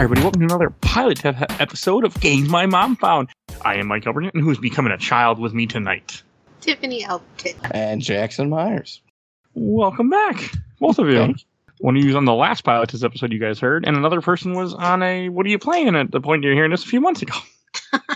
Hi, everybody. Welcome to another pilot te- episode of Games My Mom Found. I am Mike Albert, and who's becoming a child with me tonight? Tiffany Elton. and Jackson Myers. Welcome back, both of you. Thank One of you was on the last pilot test episode you guys heard, and another person was on a What Are You Playing at the point you're hearing this a few months ago.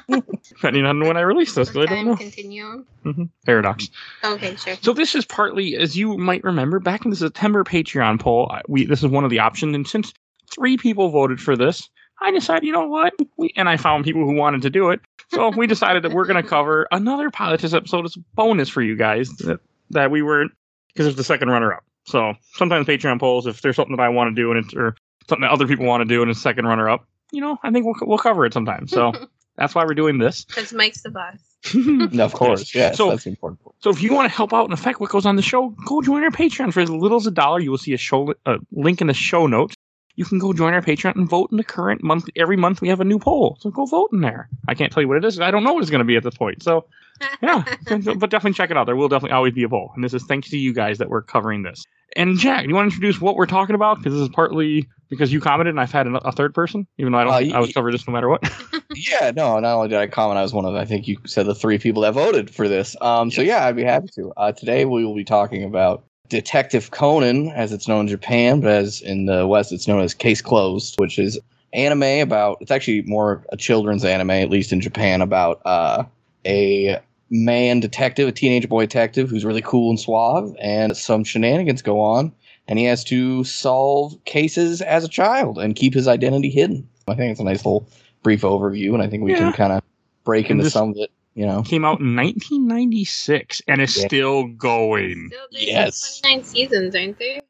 Depending on when I released this, 'cause I don't Time know. continuum. hmm Paradox. Okay, sure. So this is partly, as you might remember, back in the September Patreon poll, we this is one of the options, and since three people voted for this, I decided, you know what, we and I found people who wanted to do it, so we decided that we're going to cover another pilot test episode as a bonus for you guys that that we weren't because it's the second runner up. So sometimes Patreon polls, if there's something that I want to do and it's or something that other people want to do and it's second runner up, you know, I think we'll we'll cover it sometime. So that's why we're doing this. Because Mike's the boss. Of course, yes, So- that's important. So if you want to help out and affect what goes on the show, go join our Patreon for as little as a dollar. You will see a show a link in the show notes. You can go join our Patreon and vote in the current month. Every month we have a new poll, so go vote in there. I can't tell you what it is. I don't know what it's going to be at this point. So yeah, but definitely check it out. There will definitely always be a poll, and this is thanks to you guys that we're covering this. And Jack, do you want to introduce what we're talking about? Because this is partly because you commented, and I've had a, a third person, even though I don't. Uh, think I y- would cover this no matter what. Yeah, no, not only did I comment, I was one of I think you said the three people that voted for this. Um, so yeah, I'd be happy to. Uh, today we will be talking about Detective Conan, as it's known in Japan, but as in the West, it's known as Case Closed, which is anime about. It's actually more a children's anime, at least in Japan, about uh, a man detective, a teenage boy detective who's really cool and suave, and some shenanigans go on, and he has to solve cases as a child and keep his identity hidden. I think it's a nice little brief overview, and I think we Yeah. can kind of break into this- some of it. You know, Came out in 1996 and is Yeah. still going. Still, Yes. 29 seasons, aren't there?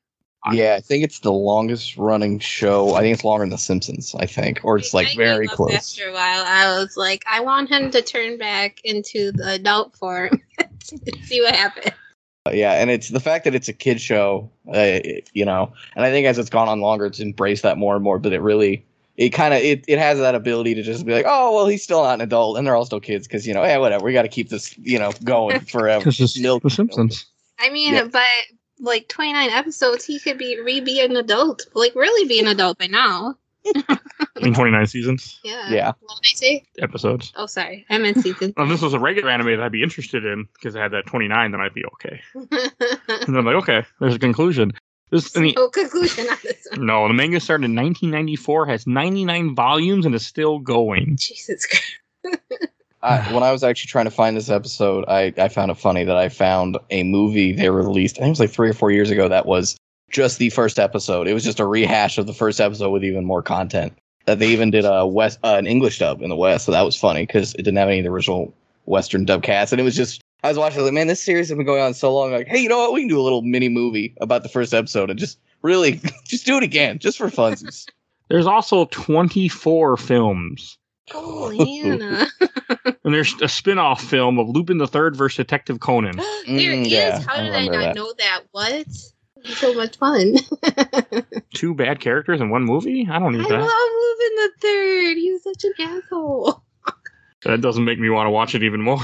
Yeah, I think it's the longest running show. I think it's longer than The Simpsons. I think, or it's like I very close. After a while, I was like, I want him to turn back into the adult form. See what happens. Uh, yeah, and it's the fact that it's a kid show, uh, it- you know, and I think as it's gone on longer, it's embraced that more and more. But it really, it kind of, it, it has that ability to just be like, oh, well, he's still not an adult, and they're all still kids because you know, yeah, whatever, we got to keep this, you know, going forever. Because it's Milk- The Simpsons. I mean, Yeah. but like 29 episodes, he could be re be an adult. Like, really be an adult by now. I mean, 29 seasons, Yeah. Yeah. What did I say? episodes. Oh, sorry. I meant season. If this was a regular anime that I'd be interested in because it had that 29, then I'd be okay. And then I'm like, okay, there's a conclusion. This, I mean, no conclusion on this one. no, the manga started in 1994, has 99 volumes, and is still going. Jesus Christ. I, when I was actually trying to find this episode, I, I found it funny that I found a movie they released, I think it was like three or four years ago, that was just the first episode. It was just a rehash of the first episode with even more content. That they even did a West uh, an English dub in the West, so that was funny because it didn't have any of the original Western dub cast, and it was just I was watching like, man, this series has been going on so long. Like, hey, you know what? We can do a little mini movie about the first episode and just really just do it again, just for funsies. There's also 24 films. Holy Hannah. And there's a spin off film of Lupin the Third versus Detective Conan. there Mm, is. yeah, How did I remember not that. know that? What? So much fun. Two bad characters in one movie? I don't need that. I love. Lupin the Third. He's such an asshole. That doesn't make me want to watch it even more.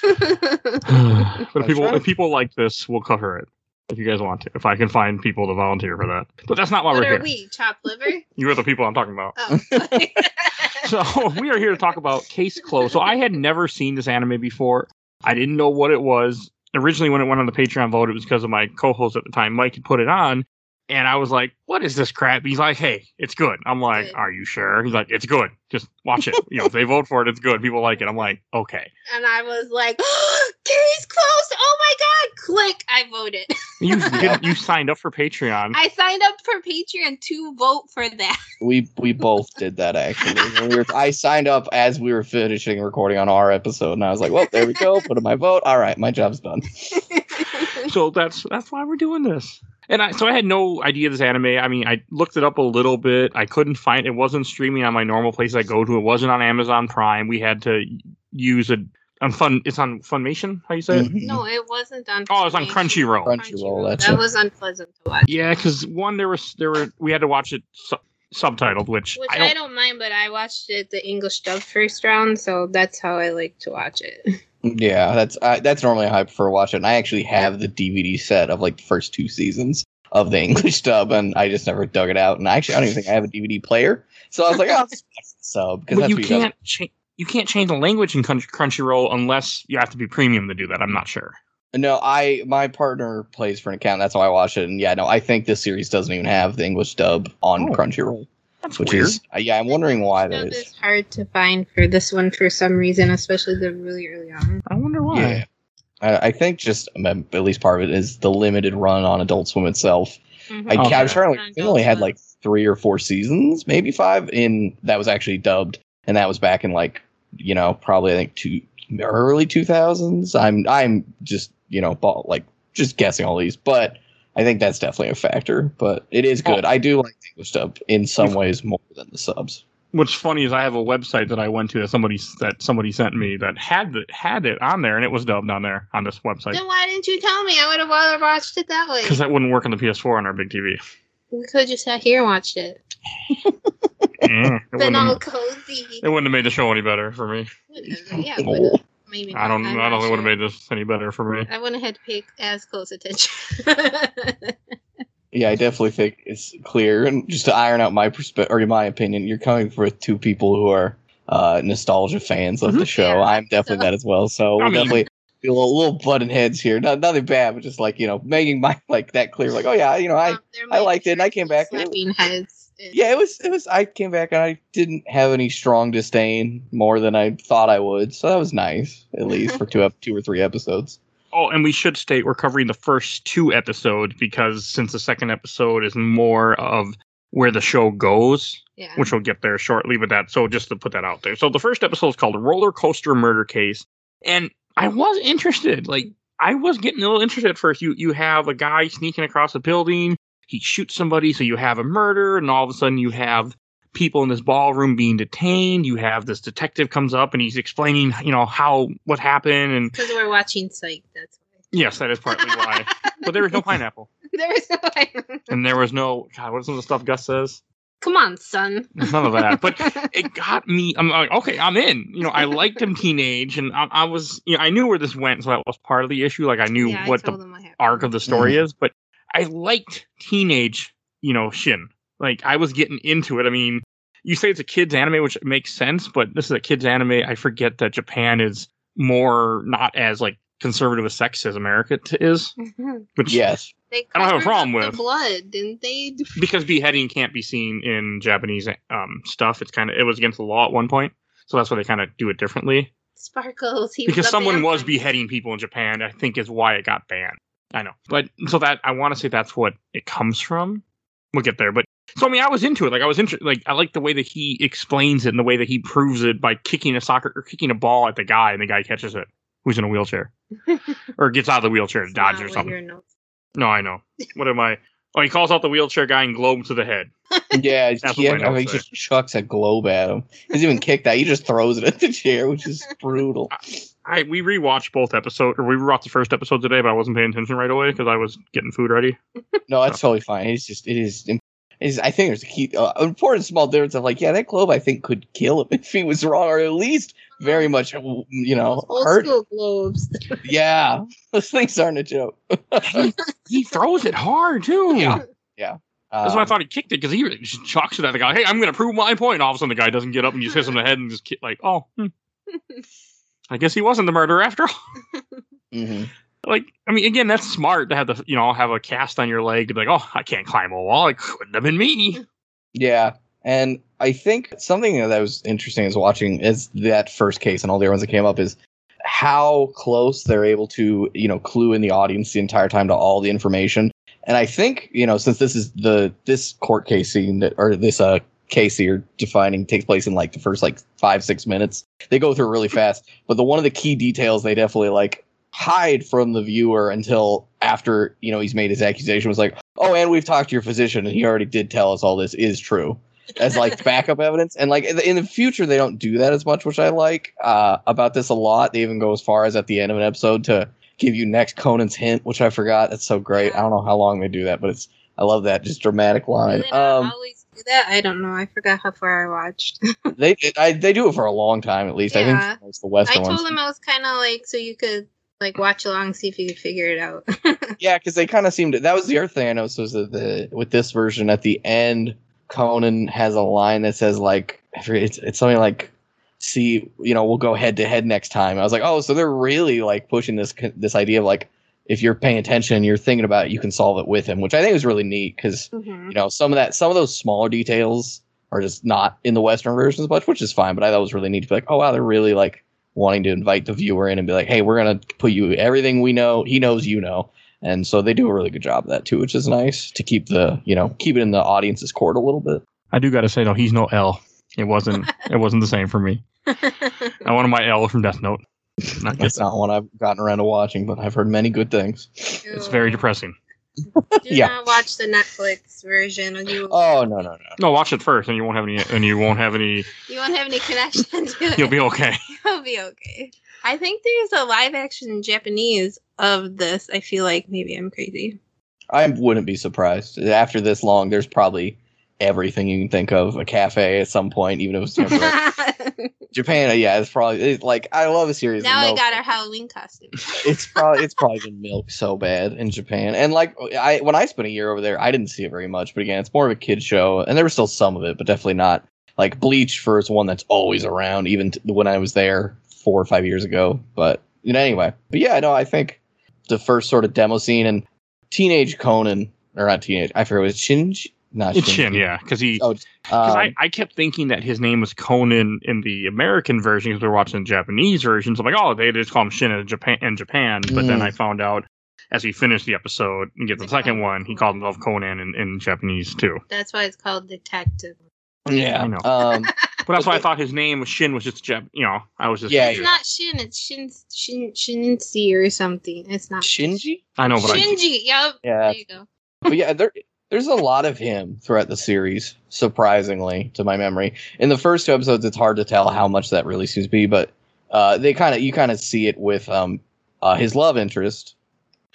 Whatever. but if people right. if people like this, we'll cover it. If you guys want to. If I can find people to volunteer for that. But that's not why what we're are here. we? Chopped liver? You are the people I'm talking about. Oh. So we are here to talk about Case Closed. So I had never seen this anime before. I didn't know what it was. Originally, when it went on the Patreon vote, it was because of my co-host at the time, Mike, had put it on, and I was like, "What is this crap?" He's like, "Hey, it's good." I'm like, Good. "Are you sure?" He's like, "It's good. Just watch it. you know, if they vote for it, it's good. People like it." I'm like, "Okay." and I was like, case closed. Oh my God. Click. I voted. You did, you signed up for Patreon. I signed up for Patreon to vote for that. We we both did that actually. We were, I signed up as we were finishing recording on our episode, and I was like, "Well, there we go. Put in my vote. All right, my job's done." so that's that's why we're doing this. And I so I had no idea this anime. I mean, I looked it up a little bit. I couldn't find it wasn't streaming on my normal place I go to. It wasn't on Amazon Prime. We had to use a on fun. It's on Funimation. How you say it? Mhm. no, it wasn't on. Oh, it's on Crunchyroll. Crunchyroll, that's that it. was unpleasant to watch. Yeah, because one there was there were we had to watch it su- subtitled, which, Which I I don't. don't, mind, but I watched it the English dub first round, so that's how I like to watch it. Yeah, that's I, that's normally how I prefer to watch it. And I actually have the DVD set of like the first two seasons. of the English dub, and I just never dug it out. And actually, I don't even think I have a DVD player, so I was like, oh, I'll just watch the sub because But that's you what he does. can't cha- you can't change the language in Crunchyroll unless you have to be premium to do that. I'm not sure. No, I my partner plays for an account. That's why I watch it. And yeah, no, I think this series doesn't even have the English dub on Oh. Crunchyroll, That's which weird. is uh, yeah. I'm wondering why that Dub is. is hard to find for this one for some reason, especially the really early on. I wonder why. Yeah, I, I think just um, at least part of it is the limited run on Adult Swim itself. I, Okay. I was trying to. Like, they only had like three or four seasons, maybe five. In that was actually dubbed, and that was back in like you know probably I think two early two thousands. I'm I'm just you know ball, like just guessing all these, but I think that's definitely a factor. But it is good. I do like the English dub in some ways more than the subs. What's funny is I have a website that I went to that somebody that somebody sent me that had the, had it on there and it was dubbed on there on this website Then why didn't you tell me? I would have rather watched it that way. because that wouldn't work on the PS4 on our big TV. We could have just sat here and watched it. Eh, it, Been wouldn't all have, cozy. it wouldn't have made the show any better for me. Yeah, it Oh. would've. Maybe. I don't. not. I'm I don't not think it would have made this any better for me. I wouldn't have had to pay as close attention. Yeah, I definitely think it's clear. And just to iron out my perspective, or my opinion, you're coming for two people who are uh, nostalgia fans of the Mhm. show. Yeah, I'm definitely so- that as well. So I we're mean- definitely a little, little button heads here. Not, nothing bad, but just like you know, making my like that clear. Like, oh yeah, you know, I Um, I liked it, and I came back- Slapping heads. And- yeah, it was it was. I came back and I didn't have any strong disdain more than I thought I would. So that was nice, at least for two ep- two or three episodes. Oh, and we should state we're covering the first two episodes because since the second episode is more of where the show goes, Yeah. which we'll get there shortly. But that so just to put that out there. So the first episode is called Roller Coaster Murder Case, and I was interested. Like I was getting a little interested at first. You you have a guy sneaking across a building. He shoots somebody, so you have a murder, and all of a sudden you have people in this ballroom being detained. You have this detective comes up and he's explaining, you know, how what happened, and Because we're watching Psych. That's why. yes, that is partly why. But there was no pineapple, there was no. pineapple. and there was no God. What's some of the stuff Gus says? Come on, son. None of that. But it got me. I'm like, okay, I'm in. You know, I liked him teenage, and I, I was, you know, I knew where this went, so that was part of the issue. Like I knew yeah, what I the told him what happened. arc of the story is, but I liked teenage, you know, Shin. Like I was getting into it. I mean, you say it's a kids anime, which makes sense, but this is a kids anime. I forget that Japan is more not as like conservative as sex as America t- is, Mhm. which Yes, They I don't have a problem with. the blood, didn't they? because beheading can't be seen in Japanese um, stuff. It's kind of it was against the law at one point, so that's why they kind of do it differently. Sparkles. He because was someone was beheading people in Japan, I think is why it got banned. I know, but so that I want to say that's what it comes from. We'll get there, but so I mean, I was into it. Like I was into like I like the way that he explains it and the way that he proves it by kicking a soccer or kicking a ball at the guy and the guy catches it, who's in a wheelchair or gets out of the wheelchair to dodge or something. No, I know. What am I? Oh, he calls out the wheelchair guy and globes to the head. yeah. That's he, what I mean, he just chucks a globe at him. He doesn't even kick that. He just throws it at the chair, which is brutal. I we rewatched both episodes, or we rewatched the first episode today, but I wasn't paying attention right away because I was getting food ready. No, that's totally fine. It's just it is. It is I think there's a key uh, important small difference of like yeah that globe I think could kill him if he was wrong or at least very much you know Old hurt. school globes. Yeah, those things aren't a joke. he, he throws it hard too. Yeah. Yeah. That's why I Um, thought he kicked it because he just chucks it at the guy. Hey, I'm going to prove my point. All of a sudden, the guy doesn't get up and just hits him in the head and just ki- like, oh, hmm. I guess he wasn't the murderer after all. mhm. like, I mean, again, that's smart to have the you know have a cast on your leg to be like, oh, I can't climb a wall. It couldn't have been me. Yeah, and I think something that was interesting is watching is that first case and all the other ones that came up is how close they're able to you know clue in the audience the entire time to all the information. And I think you know since this is the this court case scene that or this uh case that you're defining takes place in like the first like five six minutes, they go through really fast. But the one of the key details they definitely like hide from the viewer until after you know he's made his accusation was like oh and we've talked to your physician and he already did tell us all this is true as like backup evidence. And like in the, future they don't do that as much which i like uh about this a lot. They even go as far as at the end of an episode to give you next conan's hint which i forgot. That's so great. I don't know how long they do that but it's i love that. Just dramatic line. Um always do that? I don't know. I forgot how far I watched. they I, they do it for a long time at least i think it's the western I told ones him I was kind of like so you could Like watch along, see if you could figure it out. Yeah, because they kind of seemed. That was the other thing I noticed was that the with this version at the end, Conan has a line that says like it's it's something like, "See, you know, we'll go head to head next time." I was like, oh, so they're really like pushing this this idea of like if you're paying attention, and you're thinking about it, you can solve it with him, which I think is really neat because Mhm. you know some of that some of those smaller details are just not in the Western version as much, which is fine. But I thought it was really neat to be like, oh wow, they're really like wanting to invite the viewer in and be like, hey, we're gonna put you everything we know. He knows you know. And so they do a really good job of that too, which is nice to keep the you know keep it in the audience's court a little bit. I do got to say though, he's no L. It wasn't. it wasn't the same for me. I wanted my L from Death Note. Not That's not one I've gotten around to watching, but I've heard many good things. It's very depressing. Do Yeah. not watch the Netflix version. Or you, Oh no no no! No, watch it first, and you won't have any. And you won't have any. you won't have any connection to it. You'll be okay. You'll be okay. I think there's a live action Japanese of this. I feel like maybe I'm crazy. I wouldn't be surprised after this long. There's probably everything you can think of a cafe at some point, even if it's temporary. Japan. Uh, yeah, it's probably it's like I love a series. now I got our Halloween costume. it's probably it's probably been milked so bad in Japan. And like I when I spent a year over there, I didn't see it very much. But again, it's more of a kid show, and there was still some of it, but definitely not like Bleach for is one that's always around, even t- when I was there four or five years ago. But you know, anyway, but yeah, no, I think the first sort of demo scene and teenage Conan or not teenage, I forget it was Shinji, not It's Shinji. Shin, yeah, because he. Oh, Because um, I, I kept thinking that his name was Conan in the American version because we are watching the Japanese versions. I'm like, oh, they just call him Shin in Japan. In Japan. But then Mm. I found out as we finished the episode and get to the second one, he called himself Conan in, in Japanese too. That's why it's called Detective. yeah, I know. Um, But that's why I thought his name was Shin was just Jap. You know, I was just Yeah, It's not Shin. It's Shin Shin Shinji or something. It's not Shinji. I know, but I, Shinji. Yep. Yeah, There you go. but yeah, there there's a lot of him throughout the series, surprisingly, to my memory. In the first two episodes, it's hard to tell how much that really seems to be, but uh, they kind of you kind of see it with um uh, his love interest.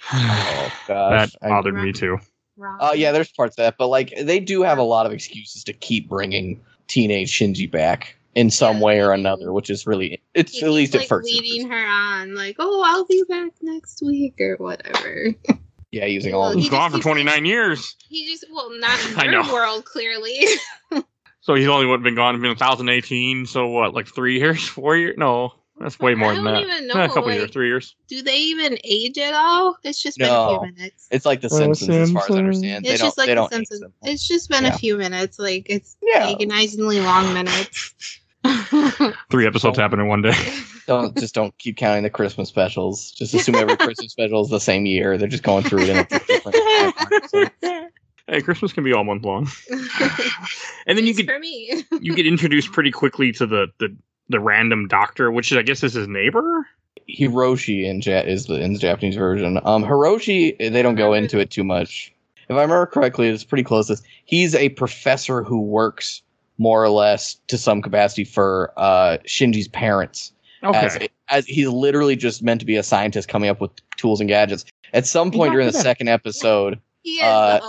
Oh that gosh, I- bothered me too. Wrong. uh, yeah, there's parts of that, but like they do have a lot of excuses to keep bringing teenage Shinji back in some Yeah, way or another, which is really it's He's at least like at first. leading her on, like, oh, I'll be back next week or whatever. Yeah, using Well, all. He's gone just- for 29 years. He just, well, not I in your know. world, clearly. So he's only what been gone in 2018. So what, like three years, four years? No, that's way more I than don't that. even Eh, a couple like, years, three years. Do they even age at all? It's just been a few minutes. it's like the The Simpsons, as far as I Simpsons. understand. They It's don't. just like they The don't Simpsons. It's just been Yeah. a few minutes. Like it's Yeah. agonizingly long minutes. Three episodes Oh. happened in one day. don't just don't keep counting the Christmas specials. Just assume every Christmas special is the same year. They're just going through it in a different hey, Christmas can be all month long. And then you It's get for me. you get introduced pretty quickly to the the, the random doctor, which is I guess is his neighbor. Hiroshi in ja- is the in the Japanese version. Um, Hiroshi they don't go into it too much. If I remember correctly, it's pretty close. to this. He's a professor who works more or less to some capacity for uh, Shinji's parents. Okay. As, as he's literally just meant to be a scientist coming up with tools and gadgets. At some point not during the bad. second episode, He. Uh,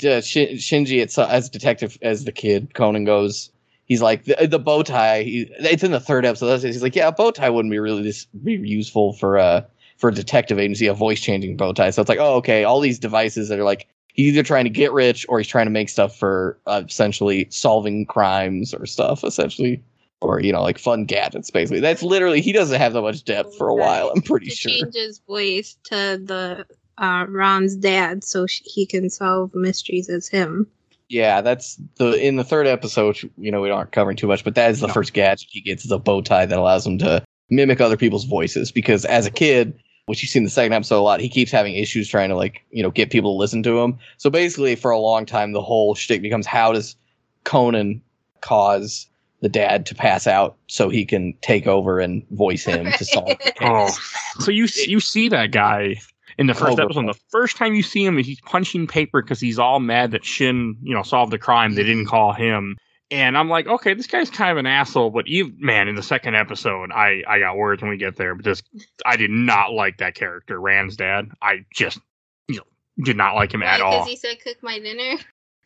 Shin- Shinji, it's, uh, as detective as the kid Conan goes, he's like the, the bow tie. He, it's in the third episode. He's like, yeah, a bow tie wouldn't be really this be useful for uh for a detective agency, a voice changing bow tie. So it's like, oh, okay, all these devices that are like he's either trying to get rich or he's trying to make stuff for uh, essentially solving crimes or stuff, essentially. Or you know, like fun gadgets, basically. That's literally he doesn't have that much depth for a while. I'm pretty to sure. change his voice to the uh, Ran's dad, so he can solve mysteries as him. Yeah, that's the in the third episode. You know, we aren't covering too much, but that is the No. first gadget he gets is a bow tie that allows him to mimic other people's voices. Because as a kid, which you see in the second episode a lot, he keeps having issues trying to like you know get people to listen to him. So basically, for a long time, the whole shtick becomes how does Conan cause the dad to pass out so he can take over and voice him to solve the oh. case. Oh, so you you see that guy in the first Cobra episode. The first time you see him, he's punching paper because he's all mad that Shin, you know, solved the crime. They didn't call him, and I'm like, okay, this guy's kind of an asshole. But even man, in the second episode, I I got words when we get there because I did not like that character, Ran's dad. I just you know did not like him at all. Because he said, "Cook my dinner."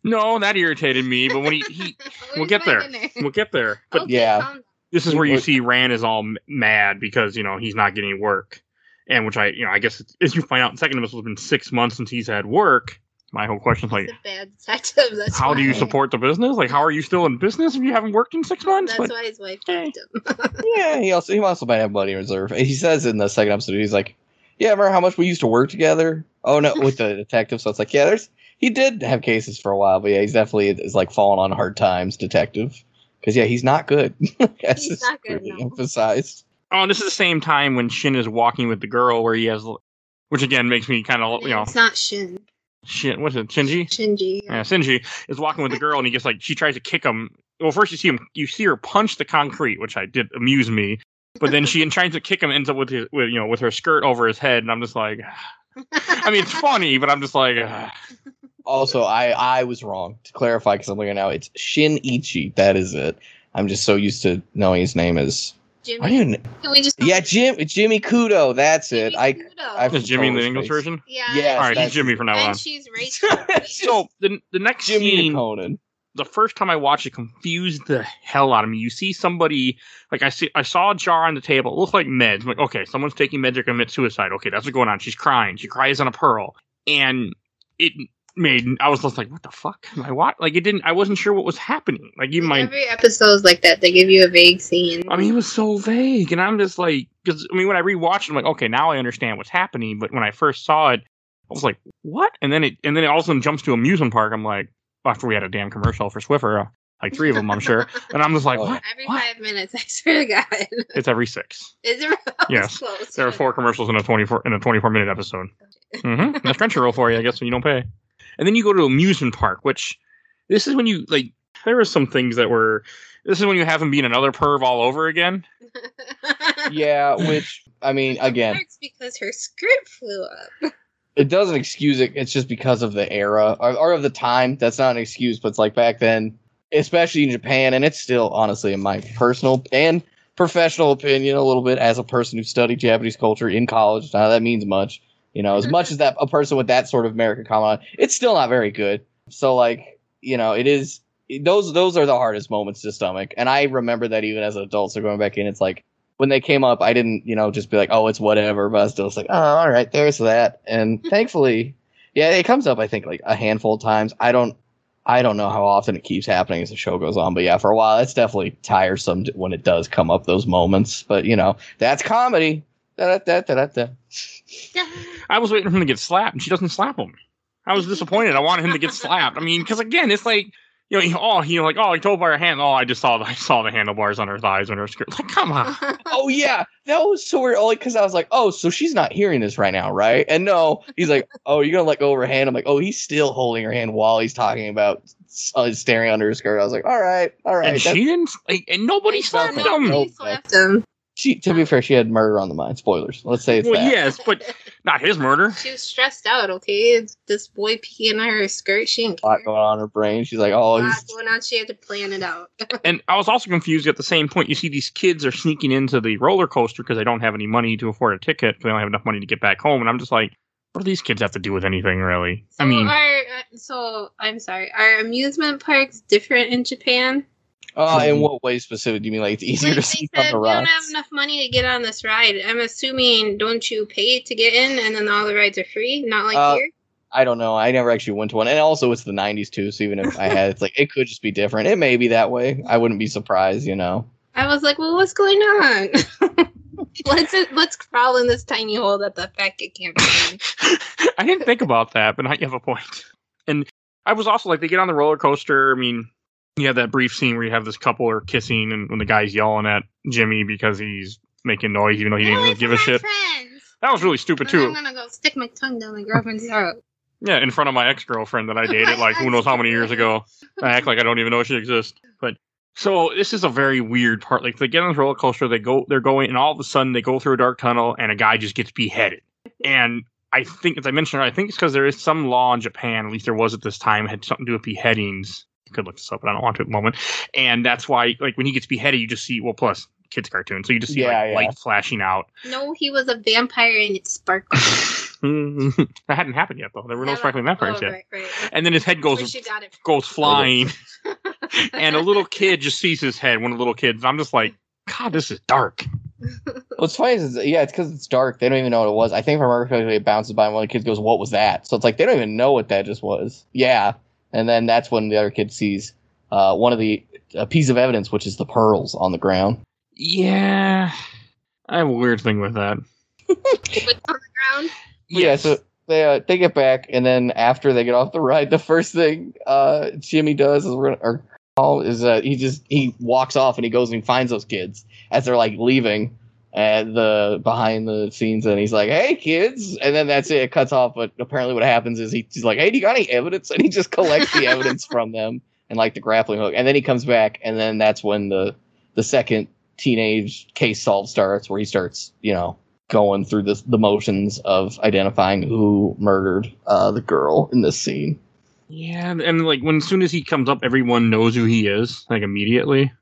No, that irritated me. But when he, he we'll get there. dinner? we'll get there. But Okay, Yeah. calm- this is where you see Rand is all mad because you know he's not getting work, and which I, you know, I guess as you find out in second episode, it's been six months since he's had work. My whole question is like, bad detective. That's how do you support the business? Like, how are you still in business if you haven't worked in six months? That's But why his wife Hey. him. Yeah, he also he also might have money in reserve. He says in the second episode, he's like, "Yeah, remember how much we used to work together?" Oh no, with the detective. So it's like, yeah, there's he did have cases for a while, but yeah, he's definitely is like falling on hard times, detective. Because yeah, he's not good. As He's not good, really no. Emphasized. oh, and this is the same time when Shin is walking with the girl, where he has, which again makes me kind of, you know, It's not Shin. Shit. What's it, Shinji? Shinji. Yeah, Shinji is walking with the girl, and he just like she tries to kick him. Well, first you see him, you see her punch the concrete, which I did amuse me. But then she, in trying to kick him, ends up with his, with you know, with her skirt over his head, and I'm just like, I mean, it's funny, but I'm just like. Also, I I was wrong to clarify because I'm looking now. It's Shinichi. That is it. I'm just so used to knowing his name as. Jimmy. I didn't. Can we just Yeah, Jim Jimmy Kudo. That's it. Jimmy I. Kudo. I- is Jimmy in the English space. version? yeah. Yes, All right, he's Jimmy from now on. And she's Rachel. So the the next Jimmy scene, Conan. the first time I watched it, confused the hell out of me. You see somebody like I see, I saw a jar on the table. It looked like meds. I'm like, okay, someone's taking meds. They're gonna commit suicide. Okay, that's what's going on. She's crying. She cries on a pearl, and it made. I was just like, what the fuck? Am I what? Like it didn't. I wasn't sure what was happening. Like even my. Every episode's like that. They give you a vague scene. I mean, it was so vague, and I'm just like, because I mean, when I rewatched, it, I'm like, okay, now I understand what's happening. But when I first saw it, I was like, what? And then it, and then it all of a sudden jumps to amusement park. I'm like, after we had a damn commercial for Swiffer, uh, like three of them, I'm sure, and I'm just like, Oh. what? Every What? five minutes, I swear to God. It's every six. Is it? I was Yes. close. There are four commercials in a 24 in a 24 minute episode. Mm-hmm. That's Crunchyroll for you, I guess, when you don't pay. And then you go to amusement park, which this is when you like. There are some things that were. This is when you have him being another perv all over again. Yeah, which I mean, again, It's because her skirt flew up. it doesn't excuse it. It's just because of the era or, or of the time. That's not an excuse, but it's like back then, especially in Japan, and it's still honestly, in my personal and professional opinion, a little bit as a person who studied Japanese culture in college. Now that means much, you know, as mm-hmm. much as that a person with that sort of American comment, it's still not very good. So like, you know, it is. Those those are the hardest moments to stomach, and I remember that even as an adult. So going back in, it's like when they came up, I didn't, you know, just be like, oh, it's whatever, but I was still was like, oh, all right, there's that. And thankfully, yeah, it comes up, I think, like a handful of times. I don't, I don't know how often it keeps happening as the show goes on, but yeah, for a while, it's definitely tiresome when it does come up those moments. But you know, that's comedy. I was waiting for him to get slapped, and she doesn't slap him. I was disappointed. I wanted him to get slapped. I mean, because again, it's like you know, he, oh, he like, oh, I told by her hand. Oh, I just saw the I saw the handlebars on her thighs on her skirt. Like, come on. Oh yeah, that was so weird. Only because I was like, oh, so she's not hearing this right now, right? And no, he's like, oh, you're gonna let go of her hand. I'm like, oh, he's still holding her hand while he's talking about uh, staring under her skirt. I was like, all right, all right. and she didn't. Like, and nobody slapped him. Nobody slapped him. She, to be fair, she had murder on the mind. Spoilers. Let's say it's Well, that. yes, but not his murder. She was stressed out, okay? It's this boy peeing on her skirt. She didn't A lot care. going on in her brain. She's like, oh, A lot he's going on. She had to plan it out. And I was also confused at the same point. You see these kids are sneaking into the roller coaster because they don't have any money to afford a ticket. They don't have enough money to get back home. And I'm just like, what do these kids have to do with anything, really? I mean, are, uh, so I'm sorry. Are amusement parks different in Japan? Oh, in what way specific? Do you mean like it's easier Like to they see said, on the we don't have enough money to get on this ride. I'm assuming don't you pay to get in, and then all the rides are free? Not like Uh, here. I don't know. I never actually went to one, and also it's the '90s too. So even if I had, it's like it could just be different. It may be that way. I wouldn't be surprised. You know. I was like, well, what's going on? let's let's crawl in this tiny hole that the fat kid can't fit. I didn't think about that, but now you have a point. And I was also like, they get on the roller coaster. I mean, you have that brief scene where you have this couple are kissing, and when the guy's yelling at Jimmy because he's making noise, even though he didn't really oh, give a shit. Friends. That was really stupid too. I'm gonna go stick my tongue down my girlfriend's throat. Yeah, in front of my ex girlfriend that I dated, like who knows how many years ago. I act like I don't even know she exists. But so this is a very weird part. Like they get on this roller coaster, they go, they're going, and all of a sudden they go through a dark tunnel, and a guy just gets beheaded. And I think, as I mentioned, I think it's because there is some law in Japan, at least there was at this time, had something to do with beheadings. I could look this up, but I don't want to at the moment. And that's why, like when he gets beheaded, you just see well, plus kids cartoon, so you just see Yeah, like yeah. light flashing out. No, he was a vampire and it sparkled. that hadn't happened yet, though. There were no sparkling vampires oh, yet. Right, right. And then his head goes she got it. goes flying, and a little kid just sees his head. One of the little kids. I'm just like, God, this is dark. What's funny is, yeah, it's because it's dark. They don't even know what it was. I think if I remember correctly, it bounces by and one of the kids goes, "What was that?" So it's like they don't even know what that just was. Yeah, and then that's when the other kid sees uh, one of the a piece of evidence, which is the pearls on the ground. Yeah, I have a weird thing with that. What's on the ground? Yeah, so they uh, they get back, and then after they get off the ride, the first thing uh, Jimmy does is we're gonna, or Paul is uh, he just he walks off and he goes and he finds those kids as they're like leaving at the behind the scenes, and he's like, "Hey, kids," and then that's it. It cuts off. But apparently, what happens is he, he's like, "Hey, do you got any evidence?" And he just collects the evidence from them and like the grappling hook, and then he comes back, and then that's when the the second teenage case solve starts, where he starts, you know, going through the the motions of identifying who murdered uh, the girl in this scene. Yeah, and, and like when as soon as he comes up, everyone knows who he is, like immediately.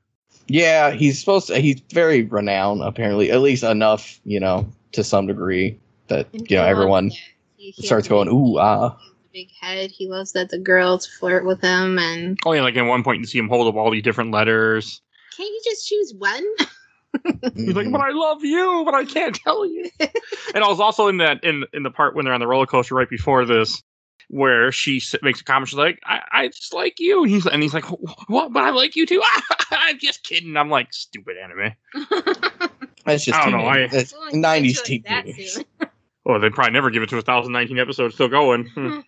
Yeah, he's supposed to. He's very renowned, apparently, at least enough, you know, to some degree that And you know everyone he- he starts going, a "Ooh, ah." Big head. He loves that the girls flirt with him, and Oh yeah, like at one point you see him hold up all these different letters. can't you just choose one? He's like. "But I love you, but I can't tell you." and I was also in that in in the part when they're on the roller coaster right before this, where she makes a comment. She's like, "I, I just like you," and he's and he's like, "What? But I like you too." I'm just kidding. I'm like, stupid anime. That's just I don't know, I- that's Someone nineties can't choose that teenagers. soon. Oh, they'd probably never give it to us. 1019 episodes still going. Hmm.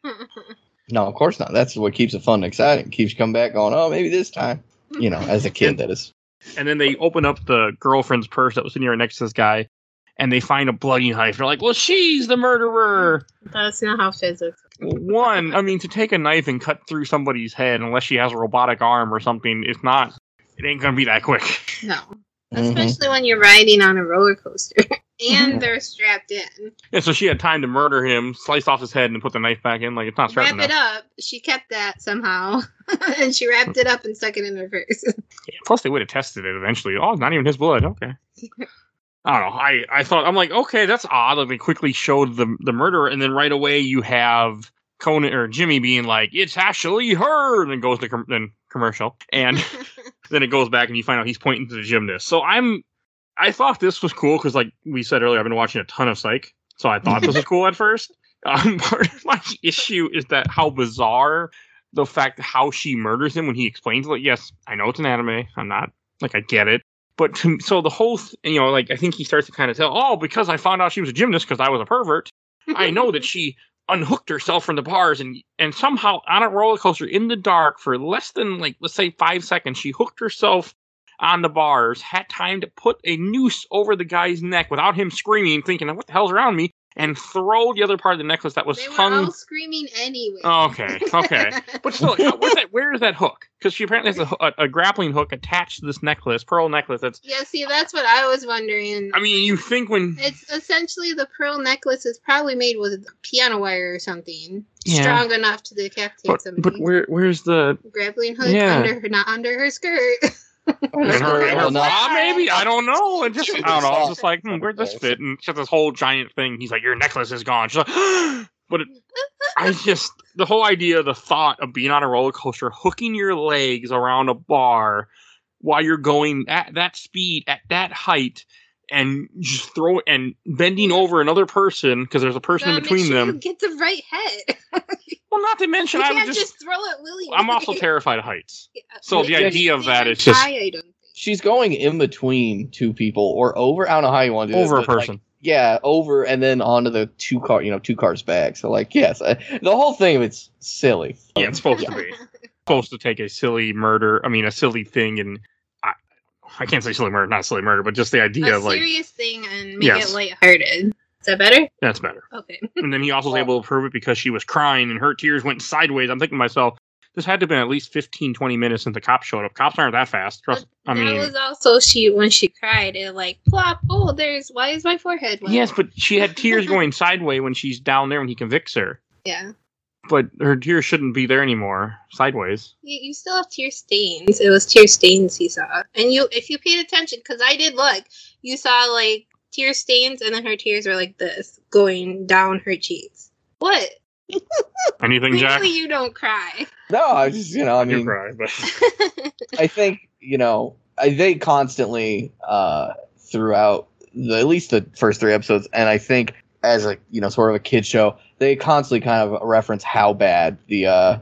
No, of course not. That's what keeps it fun and exciting. Keeps you coming back, going, "Oh, maybe this time." You know, as a kid, that is. And then they open up the girlfriend's purse that was sitting right next to this guy, and they find a bloody knife. They're like, "Well, she's the murderer." That's not how physics. One, I mean, to take a knife and cut through somebody's head, unless she has a robotic arm or something, it's not. It ain't gonna be that quick. No, Mhm. especially when you're riding on a roller coaster and they're strapped in. Yeah, so she had time to murder him, slice off his head, and put the knife back in. Like it's not Wrap starting it up. She kept that somehow, and she wrapped it up and stuck it in her purse. Yeah, plus, they would have tested it eventually. Oh, not even his blood. Okay. I don't know. I, I thought I'm like, okay, that's odd. Like they quickly showed the the murderer, and then right away you have Conan or Jimmy being like, "It's actually her," and then goes to com- then commercial, and then it goes back and you find out he's pointing to the gymnast. So I'm, I thought this was cool because like we said earlier, I've been watching a ton of Psych, so I thought this was cool at first. Um, part of my issue is that how bizarre the fact how she murders him when he explains. Like, yes, I know it's an anime. I'm not like I get it, but to, so the whole th- you know like I think he starts to kind of tell oh because I found out she was a gymnast because I was a pervert. I know that she unhooked herself from the bars and and somehow on a roller coaster in the dark for less than like let's say five seconds she hooked herself on the bars had time to put a noose over the guy's neck without him screaming thinking what the hell's around me and throw the other part of the necklace that was they were hung all screaming anyway. Oh, okay okay but still that, where is that hook because she apparently has a, a, a grappling hook attached to this necklace pearl necklace that's yeah, see, that's what I was wondering. i mean you think when It's essentially the pearl necklace is probably made with piano wire or something Yeah. strong enough to decapitate but, somebody. but where where's the grappling hook Yeah. under her, not under her skirt. in her, in her Well, not- bra, maybe I don't know. It just I don't know. I was just like, hmm, where'd this fit? And she has this whole giant thing. He's like, your necklace is gone. She's like, but it, I just the whole idea, the thought of being on a roller coaster, hooking your legs around a bar while you're going at that speed, at that height, and just throw and bending over another person because there's a person Gotta in between make sure them. You get the right head. Well, not to mention, you I would can't just. just, throw it willy. I'm also terrified of heights. So the Maybe idea of they that can is just try, I don't think. She's going in between two people or over. I don't know how you want to do this, over a but, like, person. yeah, over and then onto the two car, you know, two cars back. So like, yes, I, the whole thing of it's silly. yeah, it's supposed to be. supposed to take a silly murder. I mean, a silly thing, and I, I can't say silly murder, not silly murder, but just the idea a of like a serious thing and make Yes. it lighthearted. Is that better? that's better. Okay. And then he also was able to prove it because she was crying and her tears went sideways. I'm thinking to myself, this had to have been at least 15, 20 minutes since the cops showed up. Cops aren't that fast. Trust. I that mean, was also she when she cried. It like plop. Oh, there's why is my forehead wet? yes, but she had tears going sideways when she's down there when he convicts her. yeah. But her tears shouldn't be there anymore. Sideways. You, you still have tear stains. It was tear stains he saw, and you if you paid attention because I did look, you saw like tear stains, and then her tears were like this going down her cheeks. What? Anything, Jack? You don't cry. No, I just you know, I You mean, cry, but I think you know I, they constantly uh, throughout the, at least the first three episodes, and I think as a you know sort of a kid show, they constantly kind of reference how bad the uh,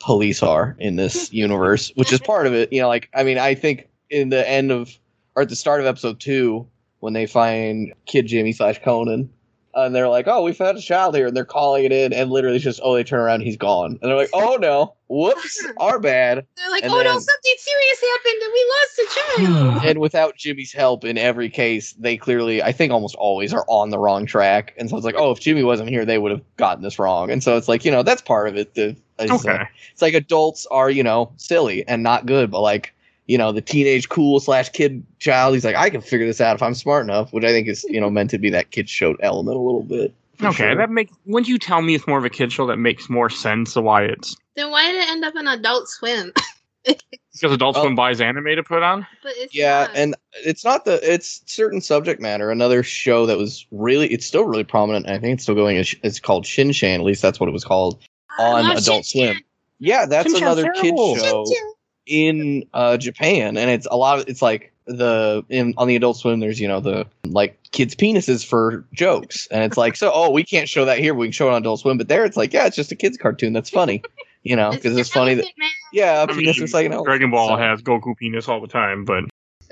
police are in this universe, which is part of it. You know, like I mean, I think in the end of or at the start of episode two, when they find Kid Jimmy slash Conan, and they're like, "Oh, we found a child here," and they're calling it in, and literally it's just, "Oh, they turn around, he's gone," and they're like, "Oh no, whoops, our bad." They're like, And oh no, something serious happened and we lost a child. and without Jimmy's help in every case, they clearly, I think almost always are on the wrong track. And so it's like, oh, if Jimmy wasn't here, they would have gotten this wrong. And so it's like, you know, that's part of it. The, it's, Okay. like, it's like adults are, you know, silly and not good, but like, you know, the teenage cool slash kid child, he's like, I can figure this out if I'm smart enough, which I think is, you know, meant to be that kid show element a little bit. Okay, sure. that makes. Once you tell me it's more of a kid show, that makes more sense of why it's Then why did it end up in Adult Swim? because Adult Oh. Swim buys anime to put on. But it's Yeah, not. and it's not the it's certain subject matter. Another show that was really it's still really prominent. And I think it's still going. It's, it's called Shin-chan. At least that's what it was called on Adult Shin-chan. Swim. Yeah, that's Shin-Chan's another kid show Shin-chan. In uh, Japan, and it's a lot. Of, it's like the in on the Adult Swim. There's you know the like kids' penises for jokes, and it's like so. Oh, we can't show that here. but We can show it on Adult Swim, but there it's like yeah, it's just a kids' cartoon. That's funny, you know, because it's funny that Man. yeah, a I penis mean, is like an elephant, Dragon Ball so- has Goku penis all the time, but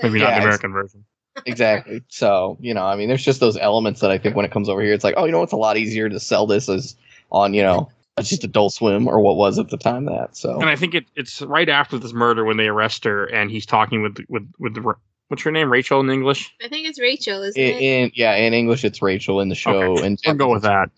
maybe not Yeah, the American version. exactly. So, you know, I mean, there's just those elements that I think when it comes over here, it's like, oh, you know, it's a lot easier to sell this as on, you know, it's just Adult Swim or what was at the time that. So, And I think it, it's right after this murder when they arrest her, and he's talking with with with the what's her name, Rachel in English. I think it's Rachel, isn't in, it? in yeah, in English, it's Rachel in the show, Okay, and I'll go with that.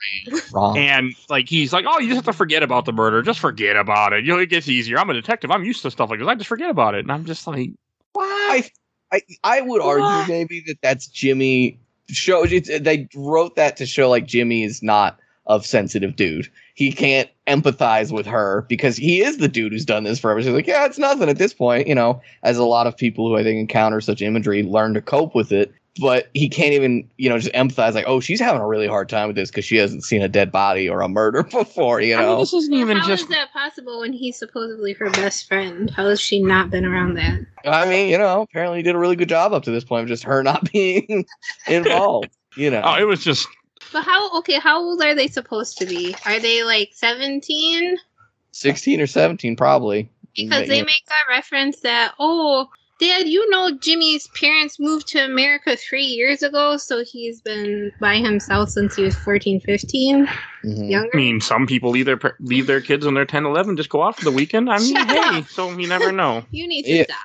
Wrong. And like he's like, oh, you just have to forget about the murder. Just forget about it. You know, it gets easier. I'm a detective. I'm used to stuff like this. I just forget about it. And I'm just like, I, I, I would argue maybe that that's Jimmy. Show it's, they wrote that to show like Jimmy is not a sensitive dude. He can't empathize with her because he is the dude who's done this forever. She's like, yeah, it's nothing at this point, you know. As a lot of people who I think encounter such imagery learn to cope with it, but he can't even, you know, just empathize like, oh, she's having a really hard time with this because she hasn't seen a dead body or a murder before, you I mean, know. this isn't even how just. is that possible when he's supposedly her best friend? How has she not been around that? I mean, you know, apparently he did a really good job up to this point of just her not being involved. You know, Oh, it was just. But how? Okay, how old are they supposed to be? Are they like seventeen? 16 or 17 probably Because they make that reference that oh, Dad, you know Jimmy's parents moved to America three years ago, so he's been by himself since he was 14, 15, Mhm. younger. I mean, some people leave their leave their kids when they're 10, 11, just go off for the weekend. I mean, Shut hey, up. so you never know. you need to Yeah. stop.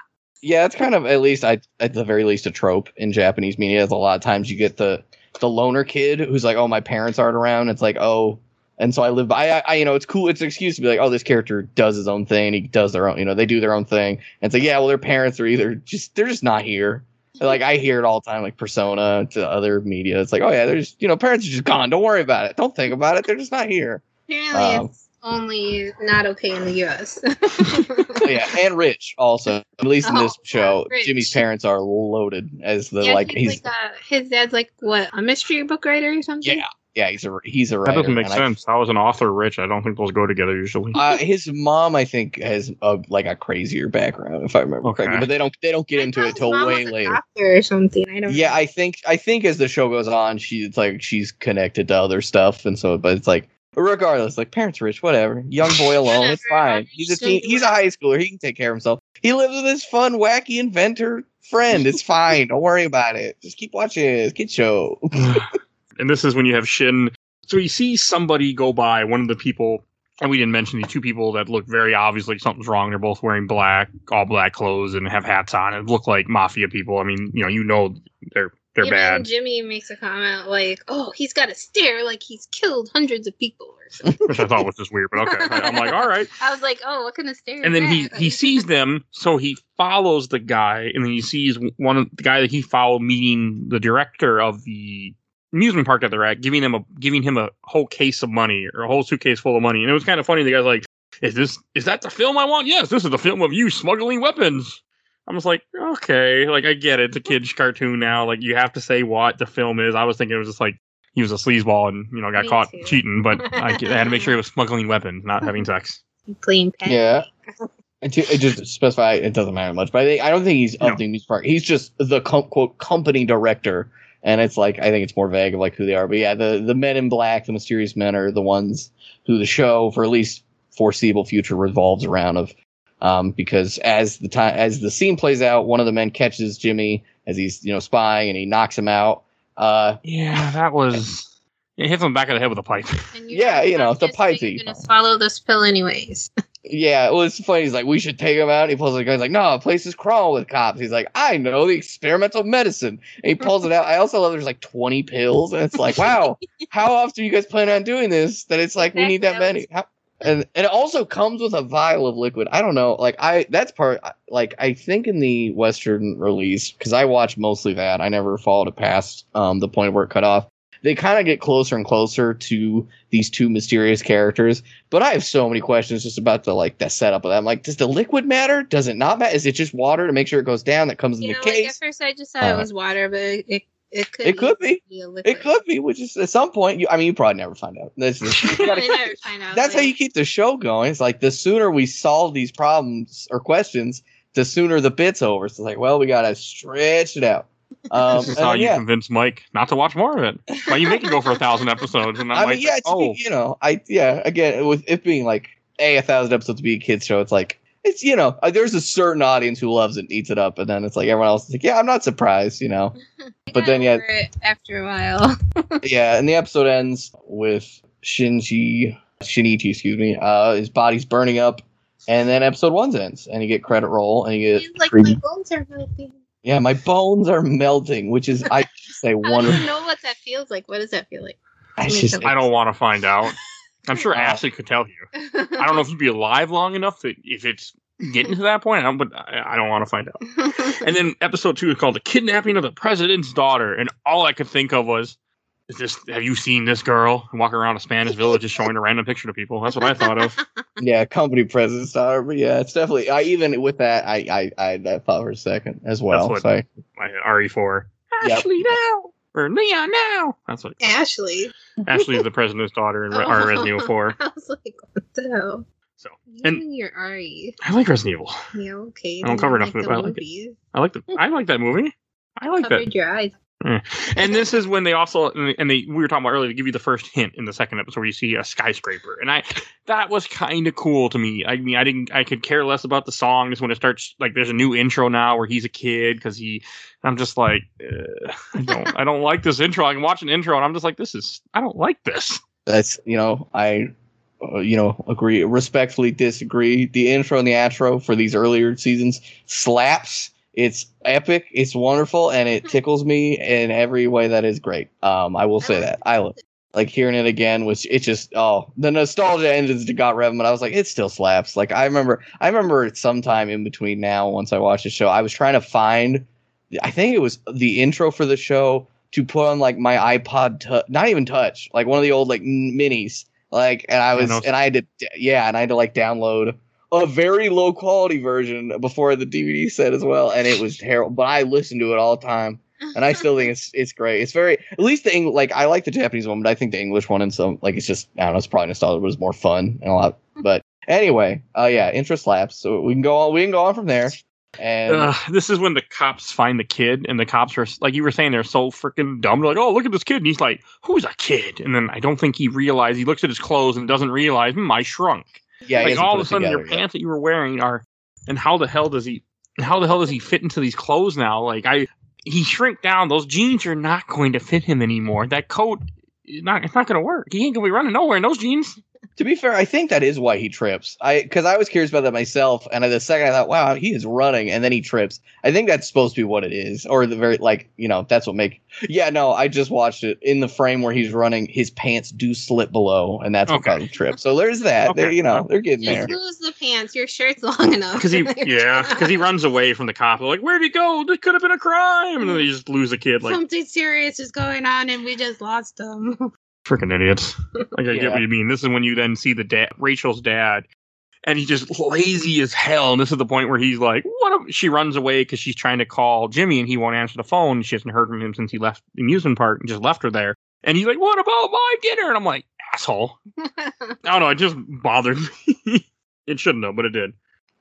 yeah it's kind of at least I, at the very least a trope in japanese media a lot of times you get the the loner kid who's like oh my parents aren't around. It's like oh. And so i live by I, I you know it's cool. It's an excuse to be like oh this character does his own thing. He does their own you know they do their own thing. And it's like yeah well their parents are either just they're just not here. Like i hear it all the time like persona to other media. It's like oh yeah there's you know parents are just gone. Don't worry about it. Don't think about it. They're just not here. Apparently, Um, only not okay in the U.S. Oh, yeah, and Rich also. At least in this Oh, show, Rich. Jimmy's parents are loaded as the yeah, like he's, he's, like a, his dad's like what a mystery book writer or something. yeah yeah he's a he's a That doesn't make and I- sense. How is an author rich? I don't think those go together usually. uh, his mom, I think, has a like a crazier background, if I remember Okay. correctly. But they don't they don't get I into it till way was a later. doctor or something. I don't. Yeah, know. I think I think as the show goes on, she it's like she's connected to other stuff, and so but it's like regardless, like parents rich, whatever. Young boy alone, it's fine. He's a he's teen, he's a high schooler. He can take care of himself. He lives with his fun, wacky inventor friend. It's fine. Don't worry about it. Just keep watching it. It's a kid show. and this is when you have Shin. So you see somebody go by, one of the people, and we didn't mention the two people that look very obviously something's wrong. They're both wearing black, all black clothes, and have hats on, and look like mafia people. I mean, you know, you know they're they're Even bad. Jimmy makes a comment like, "Oh, he's got a stare like he's killed hundreds of people." Or something. which I thought was just weird, but okay. I'm like, all right. I was like, "Oh, what kind of stare?" And then he that?" he Like- sees them, so he follows the guy, and then he sees one of the guy that he followed meeting the director of the amusement park that they're at, giving him a giving him a whole case of money or a whole suitcase full of money. And it was kind of funny. The guy's like, "Is this is that the film I want? Yes, this is the film of you smuggling weapons." I was like, okay, like I get it. It's a kid's cartoon now. Like you have to say what the film is. I was thinking it was just like he was a sleazeball and you know got Me caught too. cheating, but I, I had to make sure he was smuggling weapons, not having sex. playing pet. Yeah. And to, it just specify it doesn't matter much, but I, think, I don't think he's No. of the amusement park. He's just the com- quote company director and it's like I think it's more vague of like who they are. But yeah, the the men in black, the mysterious men, are the ones who the show for at least foreseeable future revolves around of. Um, because as the time as the scene plays out, one of the men catches Jimmy as he's you know spying, and he knocks him out. Uh, Yeah, that was. It hits him back of the head with a pipe. And Yeah, you know, the pipe so that You're gonna follow. swallow this pill anyways. Yeah, well, it's funny. He's like, we should take him out. And he pulls the gun. He's like, no, the place is crawling with cops. He's like, I know the experimental medicine. And he pulls it out. I also love there's like 20 pills. And it's like, wow, how often do you guys plan on doing this? That it's like, we need that many. How, and, and it also comes with a vial of liquid. I don't know. Like, I, that's part, like, I think in the Western release, because I watched mostly that, I never followed it past um, the point where it cut off. They kind of get closer and closer to these two mysterious characters. But I have so many questions just about the like the setup of that. I'm like, does the liquid matter? Does it not matter? Is it just water to make sure it goes down that comes in You the case? like at first I just thought it Uh, was water, but it it, it could it could be. a liquid. It could be, which is at some point. You, I mean, you probably never find out. That's, just, you gotta never find out. that's how you keep the show going. It's like the sooner we solve these problems or questions, the sooner the bit's over. So it's like, well, we gotta stretch it out. Um, this is how then, you yeah. convince Mike not to watch more of it. Why you make it go for a thousand episodes, and I'm like, mean, yeah, it's, oh, you know, I yeah, again, with it being like a a thousand episodes to be a kids show, it's like it's you know, uh, there's a certain audience who loves it and eats it up, and then it's like everyone else is like, yeah, I'm not surprised, you know, but then, yeah- after a while. yeah, and the episode ends with Shinji Shinichi, excuse me, uh, his body's burning up, and then episode one ends, and you get credit roll, and you get It's like three- my bones are melting. yeah, my bones are melting, which is I say I don't wonderful. know what that feels like. What does that feel like? I just I don't want to find out. I'm sure Uh, Ashley could tell you. I don't know if you'd be alive long enough that if it's getting to that point, I don't, but I, I don't want to find out. And then episode two is called "The Kidnapping of the President's Daughter," and all I could think of was, "Is this? Have you seen this girl walking around a Spanish village just showing a random picture to people?" That's what I thought of. yeah, company president star, but yeah, it's definitely. I even with that, I I I that thought for a second as well. That's what- So I- My RE4. Yep. Ashley now or Leon now. That's what Ashley. Ashley is the president's daughter in or Resident Evil 4. I was like, what the hell? So You And- and your Ari. I like Resident Evil. Yeah, okay. I don't cover enough of it, but I like it. I like the I like that movie. I like that. Covered your eyes. And this is when they also and they we were talking about earlier they give you the first hint in the second episode where you see a skyscraper and i that was kind of cool to me i mean i didn't i could care less about the song just when it starts like there's a new intro now where he's a kid because he i'm just like i don't i don't like this intro i can watch an intro and i'm just like this is i don't like this that's you know I. Uh, you know, agree respectfully disagree. The intro and the outro for these earlier seasons slaps. It's epic. It's wonderful, and it tickles me in every way that is great. Um, I will say that I love like hearing it again was it just oh the nostalgia engines to got rev but i was like it still slaps like i remember i remember sometime in between now once i watched the show i was trying to find i think it was the intro for the show to put on like my ipod tou- not even touch like one of the old like minis like and i was no. and i had to yeah and i had to like download a very low quality version before the dvd set as well and it was terrible but i listened to it all the time and I still think it's it's great. It's very at least the English like I like the Japanese one, but I think the English one and some like it's just I don't know. It's probably nostalgia, but it's more fun and a lot. But anyway, uh, yeah, interest lapse. So we can go on. We can go on from there. And uh, this is when the cops find the kid and the cops are like you were saying they're so freaking dumb they're like oh look at this kid and he's like who's a kid and then i don't think he realized he looks at his clothes and doesn't realize hmm, i shrunk yeah, like all of a sudden your together yet. pants that you were wearing are and how the hell does he how the hell does he fit into these clothes now? Like i he shrink down. Those jeans are not going to fit him anymore. That coat is not it's not going to work. He ain't going to be running nowhere in those jeans To be fair, I think that is why he trips. I because I was curious about that myself, and the second I thought, wow, he is running, and then he trips. I think that's supposed to be what it is, or the very like you know that's what make. Yeah, no, I just watched it in the frame where he's running. His pants do slip below, and that's what Okay. caused him trip. So there's that. Okay. They're, you know, they're getting there. Just lose the pants. Your shirt's long enough. because he yeah because he runs away from the cop They're like where'd he go this could have been a crime and then they just lose a kid like Something serious is going on, and we just lost them. freaking idiots. Like I get what you mean. This is when you then see the dad, Rachel's dad, and he's just lazy as hell. And this is the point where he's like, "What?" If, she runs away because she's trying to call Jimmy, and he won't answer the phone. She hasn't heard from him since he left the amusement park and just left her there. And he's like, "What about my dinner?" And I'm like, "Asshole." I don't know. It just bothered me. it shouldn't have, but it did.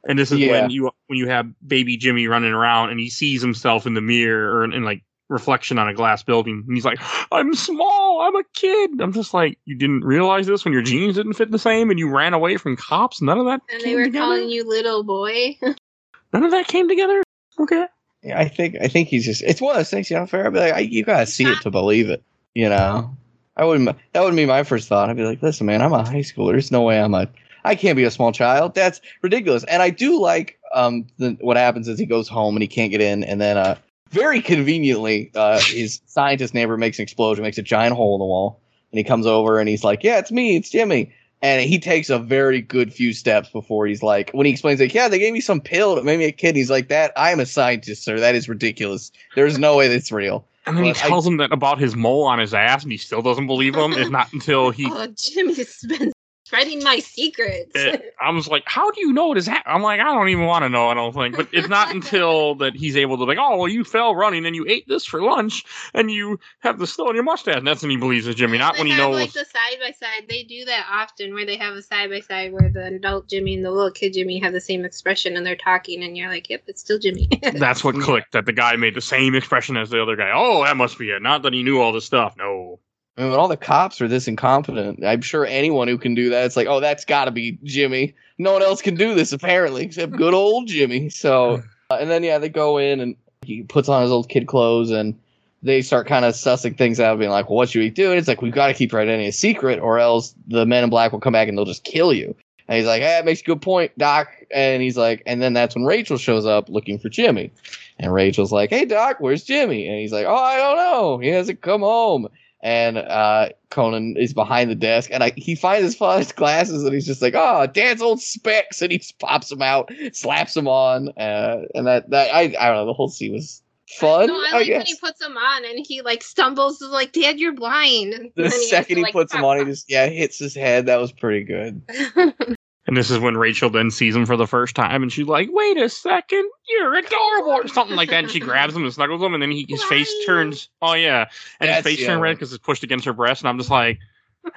And this is Yeah. when you when you have baby Jimmy running around and he sees himself in the mirror or in, in like reflection on a glass building. And he's like, I'm small. I'm a kid. I'm just like, you didn't realize this when your jeans didn't fit the same and you ran away from cops. None of that. And came they were together? calling you little boy. None of that came together. Okay. Yeah, I think I think he's just it's one of those things, you know, fair. I'd be like, I, you gotta see it to believe it. You know? I wouldn't that wouldn't be my first thought. I'd be like, listen, man, I'm a high schooler. There's no way I'm a I can't be a small child. That's ridiculous. And I do like um the, what happens is he goes home and he can't get in, and then uh very conveniently, uh his scientist neighbor makes an explosion, makes a giant hole in the wall, and he comes over and he's like, Yeah, it's me, it's Jimmy. And he takes a very good few steps before he's like, when he explains, like, yeah, they gave me some pill that made me a kid. He's like, that I am a scientist, sir. That is ridiculous. There's no way that's real. And then he But I- tells him that about his mole on his ass, and he still doesn't believe him. It's not until he. oh, Jimmy's been spreading my secrets. it- I was like, "How do you know it is that?" I'm like, "I don't even want to know." I don't think, but it's not until that he's able to like, "Oh, well, you fell running and you ate this for lunch, and you have the still in your mustache." And that's when he believes it's Jimmy, not when he have, knows. like the side by side. They do that often, where they have a side by side where the adult Jimmy and the little kid Jimmy have the same expression, and they're talking, and you're like, "Yep, it's still Jimmy." That's what clicked. That the guy made the same expression as the other guy. Oh, that must be it. Not that he knew all this stuff. No. I mean, when all the cops are this incompetent, I'm sure anyone who can do that, it's like, oh, that's got to be Jimmy. No one else can do this apparently, except good old Jimmy. So, uh, and then yeah, they go in and he puts on his old kid clothes and they start kind of sussing things out, being like, well, what should we do? And it's like we've got to keep identity a secret, or else the men in black will come back and they'll just kill you. And he's like, hey, that makes a good point, Doc. And he's like, and then that's when Rachel shows up looking for Jimmy. And Rachel's like, hey, Doc, where's Jimmy? And he's like, oh, I don't know. He hasn't come home and uh, Conan is behind the desk, and I, he finds his father's glasses, and he's just like, "Oh, Dad's old specs," and he just pops them out, slaps them on, uh, and that that I I don't know. The whole scene was fun. No, I I, like when he puts them on and he like stumbles, is like, "Dad, you're blind." The second to, he like, puts them on, he just yeah hits his head. That was pretty good. And this is when Rachel then sees him for the first time, and she's like, "Wait a second, you're adorable," or something like that. And she grabs him and snuggles him, and then he, his face turns. Oh yeah, and That's his face the turned red because it's pushed against her breast. And I'm just like,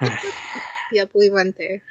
yep, we went there.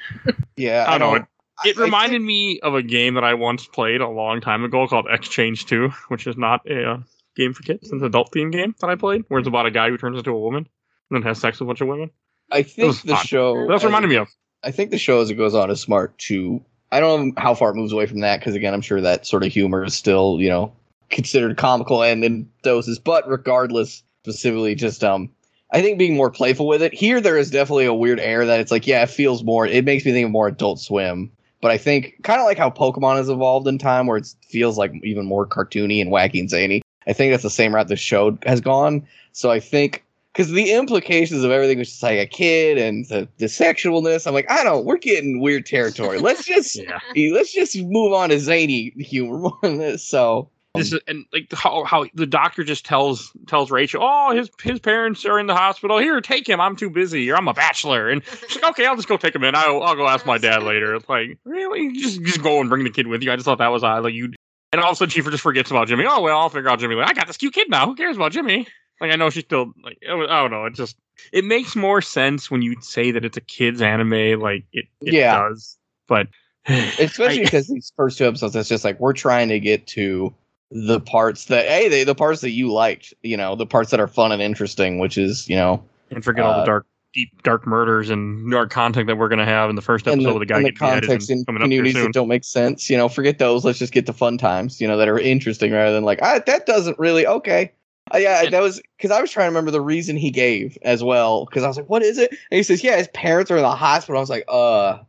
Yeah, I don't know. I- It I reminded think- me of a game that I once played a long time ago called X-Change 2, which is not a uh, game for kids. It's an adult themed game that I played, where it's about a guy who turns into a woman and then has sex with a bunch of women. I think the fun. show. That's what reminded me of. I think the show as it goes on is smart too. I don't know how far it moves away from that because again, I'm sure that sort of humor is still you know considered comical and in doses. But regardless, specifically, just um, I think being more playful with it. Here, there is definitely a weird air that it's like, yeah, it feels more. It makes me think of more Adult Swim. But I think kind of like how Pokemon has evolved in time, where it feels like even more cartoony and wacky and zany. I think that's the same route the show has gone. So I think because the implications of everything was just like a kid and the, the sexualness. I'm like, I don't. We're getting weird territory. Let's just Yeah. let's just move on to zany humor more than this. So This is, and like how how the doctor just tells tells Rachel, oh his his parents are in the hospital. Here, take him. I'm too busy, or I'm a bachelor. And she's like, okay, I'll just go take him in. I'll I'll go ask my dad later. It's like really, just just go and bring the kid with you. I just thought that was odd. Like you, and all of a sudden she just forgets about Jimmy. Oh well, I'll figure out Jimmy. Like, I got this cute kid now. Who cares about Jimmy? Like I know she's still like I don't know. It just it makes more sense when you say that it's a kids anime. Like it, it Yeah. does, but. especially I- because these first two episodes, it's just like we're trying to get to the parts that hey, they, the parts that you liked, you know, the parts that are fun and interesting, which is you know, and forget all Uh, the dark, deep, dark murders and dark content that we're going to have in the first episode the, with the guy and the context and in coming up here communities that don't make sense. You know, forget those. Let's just get to fun times. You know, that are interesting rather than like ah, that doesn't really okay. Uh, yeah, And- that was because I was trying to remember the reason he gave as well. Because I was like, "What is it?" And he says, "Yeah, his parents are in the hospital." I was like, "Uh,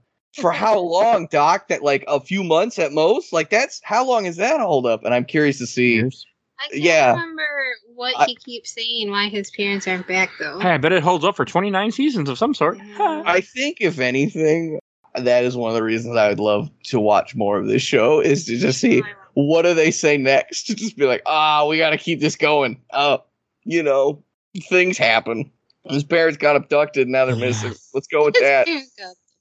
for how long, Doc? That like a few months at most? Like that's how long is that hold up?" And I'm curious to see. Years. I can't Yeah. remember what I- he keeps saying. Why his parents aren't back though. Hey, I bet it holds up for 29 seasons of some sort. Yeah. I think if anything, that is one of the reasons I would love to watch more of this show is to just see what do they say next. To just be like, ah, we got to keep this going. Uh, you know, things happen. His parents got abducted. Now they're missing. Let's go with that.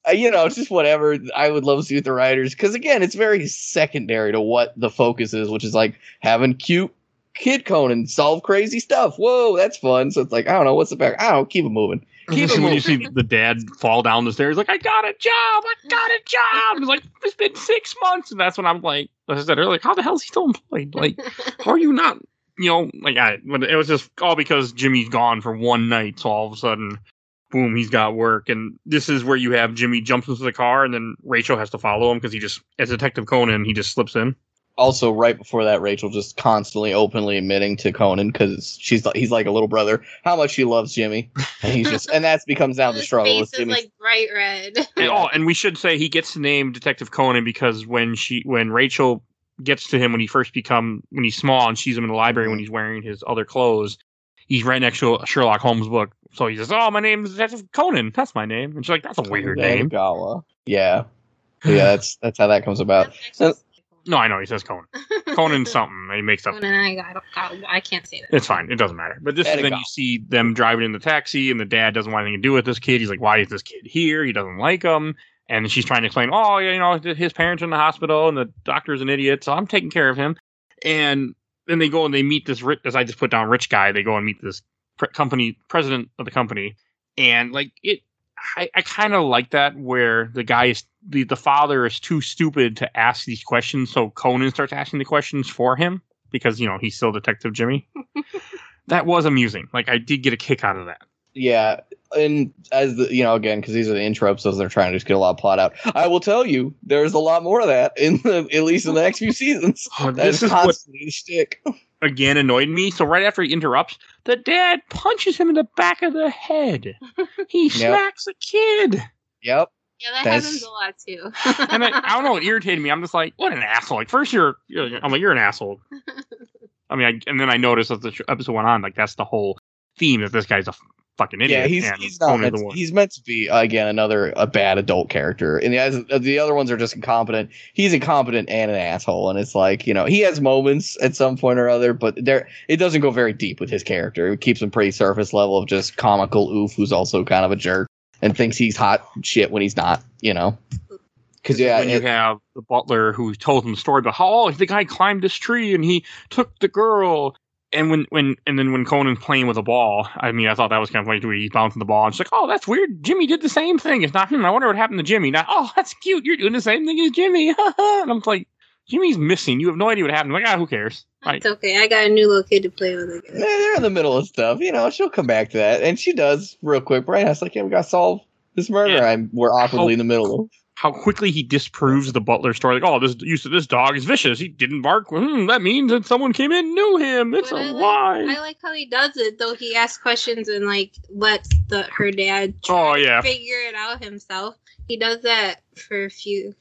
Uh, you know, just whatever. I would love to see with the writers because again, it's very secondary to what the focus is, which is like having cute kid Conan solve crazy stuff. Whoa, that's fun. So it's like I don't know what's the back. I don't know, keep it moving. Keep This it is when you see the dad fall down the stairs, like, I got a job, I got a job. It's like, it's been six months. And that's when I'm like, as I said earlier, like, how the hell is he still employed? Like, how are you not you know, like I, it was just all because Jimmy's gone for one night. So all of a sudden, boom, he's got work. And this is where you have Jimmy jumps into the car, and then Rachel has to follow him because he just, as Detective Conan, he just slips in. Also, right before that, Rachel just constantly openly admitting to Conan because she's he's like a little brother how much she loves Jimmy, and he's just and that's becomes down the His struggle face with is Jimmy. like bright red. And, oh, and we should say he gets the name Detective Conan because when she, when Rachel gets to him when he first become when he's small and sees him in the library when he's wearing his other clothes, he's right next to a Sherlock Holmes book. So he says, "Oh, my name is Detective Conan. That's my name." And she's like, "That's a weird name." Gawa. Yeah, yeah, that's that's how that comes about. So- No, I know he says Conan. Conan something. He makes up. Conan, I, I, don't, I can't say that. It's fine. It doesn't matter. But this is then Eddie you see them driving in the taxi, and the dad doesn't want anything to do with this kid. He's like, "Why is this kid here? He doesn't like him." And she's trying to explain, "Oh, yeah, you know, his parents are in the hospital, and the doctor's an idiot, so I'm taking care of him." And then they go and they meet this rich, as I just put down, rich guy. They go and meet this pre- company president of the company, and like it, I, I kind of like that where the guy is the the father is too stupid to ask these questions, so Conan starts asking the questions for him because you know he's still Detective Jimmy. that was amusing. Like I did get a kick out of that. Yeah, and as the you know again because these are the intro episodes, they're trying to just get a lot of plot out. I will tell you, there's a lot more of that in the at least in the next few seasons. Oh, this is is what constantly the shtick. again annoyed me. So right after he interrupts, the dad punches him in the back of the head. He smacks a kid. Yep. Yeah, that That's- happens a lot too. And I, I don't know, it irritated me. I'm just like, what an asshole. Like first you're, you're I'm like, you're an asshole. I mean, I, and then I noticed as the episode went on, like that's the whole theme that this guy's a f- fucking idiot. Yeah, he's he's not meant, one. he's meant to be again another a bad adult character, and the oth- the other ones are just incompetent. He's incompetent and an asshole, and it's like you know he has moments at some point or other, but there it doesn't go very deep with his character. It keeps him pretty surface level of just comical oof, who's also kind of a jerk and thinks he's hot shit when he's not. You know, because yeah, when you it- have the butler who told him the story about how oh, the guy climbed this tree and he took the girl. And when, when and then when Conan's playing with a ball, I mean, I thought that was kind of funny too. He's bouncing the ball, and she's like, "Oh, that's weird. Jimmy did the same thing. It's not him. I wonder what happened to Jimmy." Now, oh, that's cute. You're doing the same thing as Jimmy. and I'm like, Jimmy's missing. You have no idea what happened. I'm like, ah, who cares? Like, It's okay. I got a new little kid to play with again. they're in the middle of stuff. You know, she'll come back to that, and she does real quick. Brian, it's like, yeah, we got to solve this murder. Yeah. I'm we're awkwardly in the middle of. How quickly he disproves the butler story. Like, oh, this use of this dog is vicious. He didn't bark. Hmm, that means that someone came in knew him. It's But a I lie. I like how he does it though. He asks questions and like lets the her dad Oh, try to yeah. figure it out himself. He does that for a few.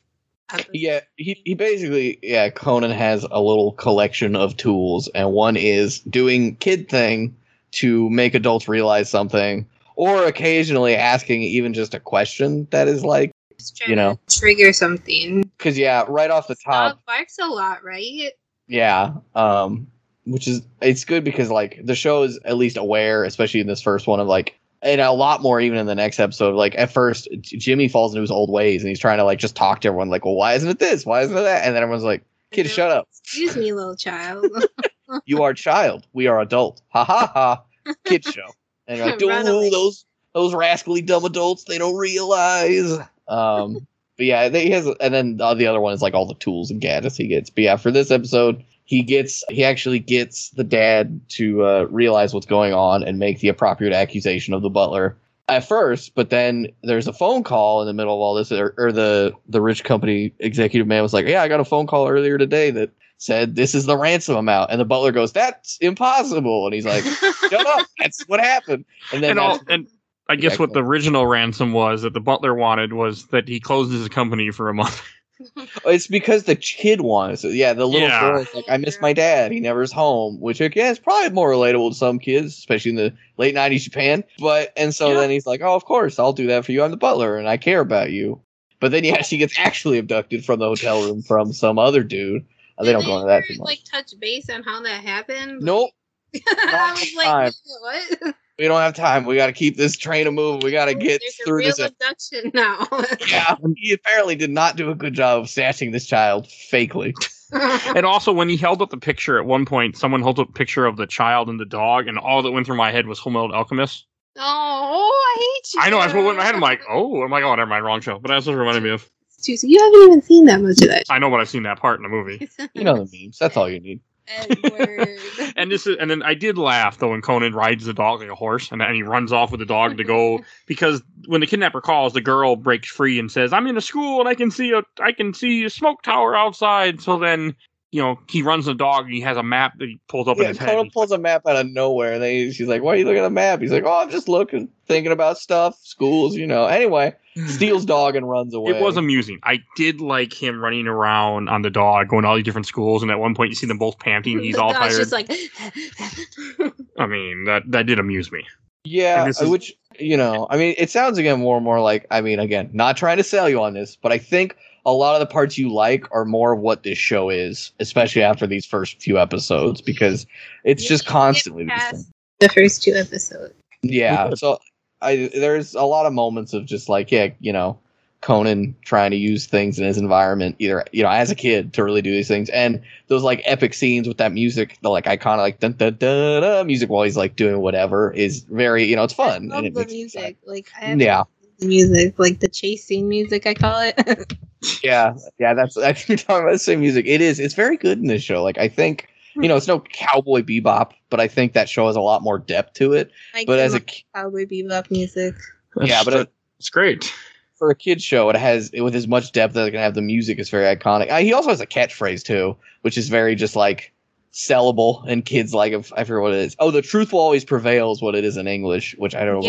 episodes. Yeah, he, he basically yeah, Conan has a little collection of tools, and one is doing kid thing to make adults realize something, or occasionally asking even just a question that is like, Just trying you know. to trigger something. because yeah, right off the top, Dog barks a lot, right? yeah, um, which is it's good because like the show is at least aware, especially in this first one, of like. And a lot more even in the next episode. Like at first, Jimmy falls into his old ways, and he's trying to like just talk to everyone, like, "Well, why isn't it this? Why isn't it that?" And then everyone's like, "Kid, shut up." Excuse me, little child. you are child. We are adult. Ha ha ha. Kid show. And you're like, those those rascally dumb adults. They don't realize. Um, but yeah, they, he has, and then uh, the other one is like all the tools and gadgets he gets. But yeah, for this episode, he gets he actually gets the dad to uh, realize what's going on and make the appropriate accusation of the butler at first. But then there's a phone call in the middle of all this, or, or the the rich company executive man was like, "Yeah, I got a phone call earlier today that." Said this is the ransom amount, and the butler goes, "That's impossible." And he's like, "Shut up! That's what happened." And then and all, and I guess what the original ransom was that the butler wanted was that he closes his company for a month. It's because the kid wants it. Yeah, the little Yeah. girl's like, I miss my dad. He never is home, which again is probably more relatable to some kids, especially in the late '90s Japan. But and so Yeah. then he's like, Oh, of course, I'll do that for you. I'm the butler, and I care about you. But then yeah, she gets actually abducted from the hotel room from some other dude. Uh, they don't go into that ever, too much. Like touch base on how that happened. nope, I was like, what? we don't have time. We got to keep this train a moving. We got to oh, get There's a through real this. abduction now. Yeah, he apparently did not do a good job of snatching this child fakely. and also, when he held up the picture at one point, someone held up a picture of the child and the dog, and all that went through my head was Fullmetal Alchemist. oh, I hate you. I know that's what went in my head. I'm like, oh, I'm like, oh, never mind, wrong show. But that's what reminded me of. Too- so you haven't even seen that much of that. I know, but I've seen that part in the movie. You know the memes. That's all you need. Edward. and this is and then I did laugh though when Conan rides the dog like a horse and, and he runs off with the dog to go because when the kidnapper calls, the girl breaks free and says, "I'm in a school and I can see a I can see a smoke tower outside." So then you know he runs the dog and he has a map that he pulls up in Yeah, his Conan head. pulls a map out of nowhere, and then she's like, "Why are you looking at the map?" He's like, "Oh, I'm just looking, thinking about stuff, schools, you know." Anyway, steals dog and runs away. It was amusing. I did like him running around on the dog, going to all these different schools, and at one point you see them both panting. He's all dog's tired. just like I mean, that that did amuse me. Yeah, is- which you know, I mean, it sounds again more and more like. I mean, again, not trying to sell you on this, but I think a lot of the parts you like are more of what this show is, especially after these first few episodes, because it's You just constantly the same. the first two episodes. Yeah, so I there's a lot of moments of just like yeah, you know, Conan trying to use things in his environment, either you know, as a kid to really do these things, and those like epic scenes with that music, the like iconic like dun, dun, dun, dun, music while he's like doing whatever is very you know it's fun. I and love it the makes it music. Like I have Yeah, the music, like the chasing music, I call it. yeah, yeah. That's I think you're talking about the same music. It is. It's very good in this show. Like I think you know, it's no cowboy bebop, but I think that show has a lot more depth to it. I But do as a Cowboy Bebop music. yeah, but it, it's great. for a kid show, it has with as much depth as it can have. The music is very iconic. Uh, he also has a catchphrase too, which is very just like sellable, and kids like. If I forget what it is. Oh, the truth will always prevail is what it is in English, which I don't know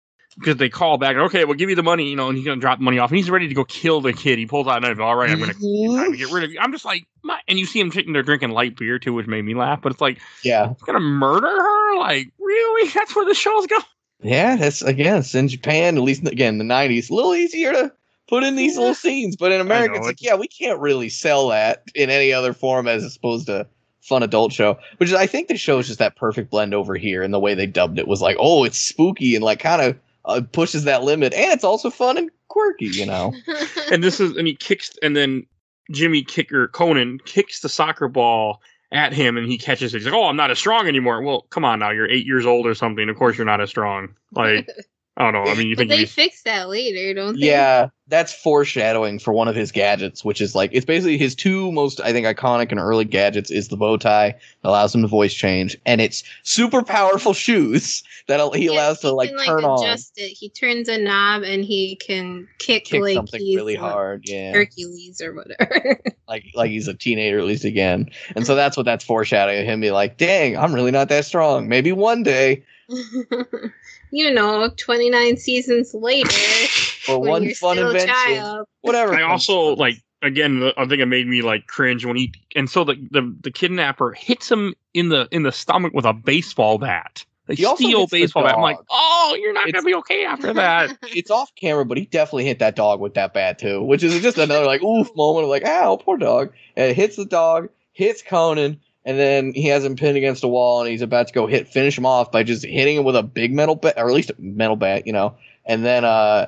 because they call back. Okay, we'll give you the money, you know, and he's gonna drop the money off, and he's ready to go kill the kid. He pulls out a knife. All right, I'm gonna to get rid of you. I'm just like, my, and you see him sitting there drinking light beer too, which made me laugh. But it's like, Yeah, he's gonna murder her? Like, really? That's where the show's going? yeah. That's again, it's in Japan. At least again, the '90s, a little easier to put in these little scenes. But in America, it's like, yeah, we can't really sell that in any other form as opposed to fun adult show. Which is, I think the show is just that perfect blend over here, and the way they dubbed it was like, oh, it's spooky and like kind of uh, pushes that limit, and it's also fun and quirky, you know. And this is, and he kicks, and then Jimmy Kicker Conan kicks the soccer ball at him, and he catches it. He's like, "Oh, I'm not as strong anymore." Well, come on now, you're eight years old or something. Of course, you're not as strong. Like, I don't know. I mean, you but think they he fix that later, don't they? Yeah, that's foreshadowing for one of his gadgets, which is like it's basically his two most I think iconic and early gadgets is the bow tie that allows him to voice change, and it's super powerful shoes that he Yeah, allows to like can, turn on, adjust it. He turns a knob and he can kick, kick like something he's really hard, yeah, Hercules or whatever. like like he's a teenager at least again, and so that's what that's foreshadowing him be like, dang, I'm really not that strong. Maybe one day you know, 29 seasons later, for when one you're fun still a invention, child. whatever. I also like again. the- I think it made me like cringe when he and so the the, the kidnapper hits him in the in the stomach with a baseball bat. They He also steal the baseball bat. I'm like, oh, you're not It's- gonna be okay after that. it's off camera, but he definitely hit that dog with that bat too, which is just another like oof moment of like, ow, poor dog. And it hits the dog, hits Conan, and then he has him pinned against a wall, and he's about to go hit finish him off by just hitting him with a big metal bat, or at least a metal bat, you know. And then uh,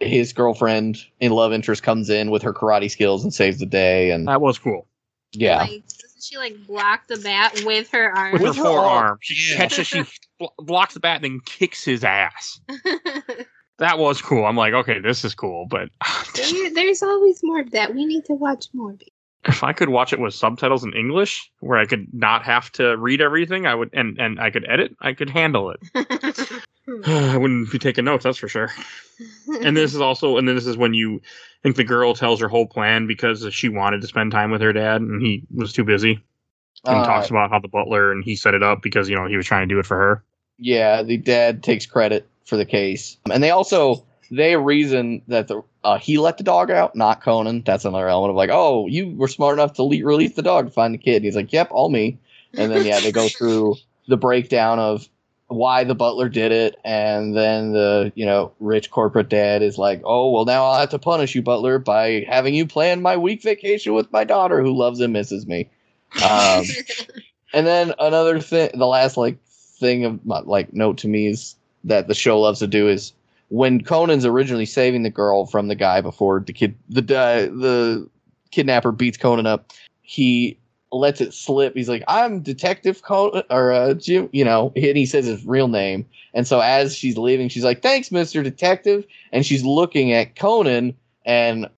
his girlfriend in love interest comes in with her karate skills and saves the day, and that was cool. yeah, Like, doesn't she like block the bat with her arm? With, With her her arm. forearm, she Yeah. catches, she blo- blocks the bat, and then kicks his ass. That was cool. I'm like, okay, this is cool, but There- There's always more of that. We need to watch more. Babe. if I could watch it with subtitles in English, where I could not have to read everything, I would, and and I could edit, I could handle it. I wouldn't be taking notes, that's for sure. And this is also, and then this is when you I think the girl tells her whole plan because she wanted to spend time with her dad, and he was too busy. And Uh, talks about how the butler and he set it up because you know he was trying to do it for her. Yeah, the dad takes credit for the case, and they also they reason that the uh, he let the dog out, not Conan. That's another element of like, oh, you were smart enough to le- release the dog to find the kid. And he's like, yep, all me. And then yeah, they go through the breakdown of why the butler did it, and then the you know rich corporate dad is like, oh well, now I'll have to punish you, butler, by having you plan my week vacation with my daughter who loves and misses me. Um, And then another thing, the last like thing of my, like note to me is that the show loves to do is when Conan's originally saving the girl from the guy before the kid the uh, the kidnapper beats Conan up, he lets it slip. He's like, "I'm Detective Conan," or uh, Jim, you know, and he says his real name. And so as she's leaving, she's like, "Thanks, Mister Detective," and she's looking at Conan, and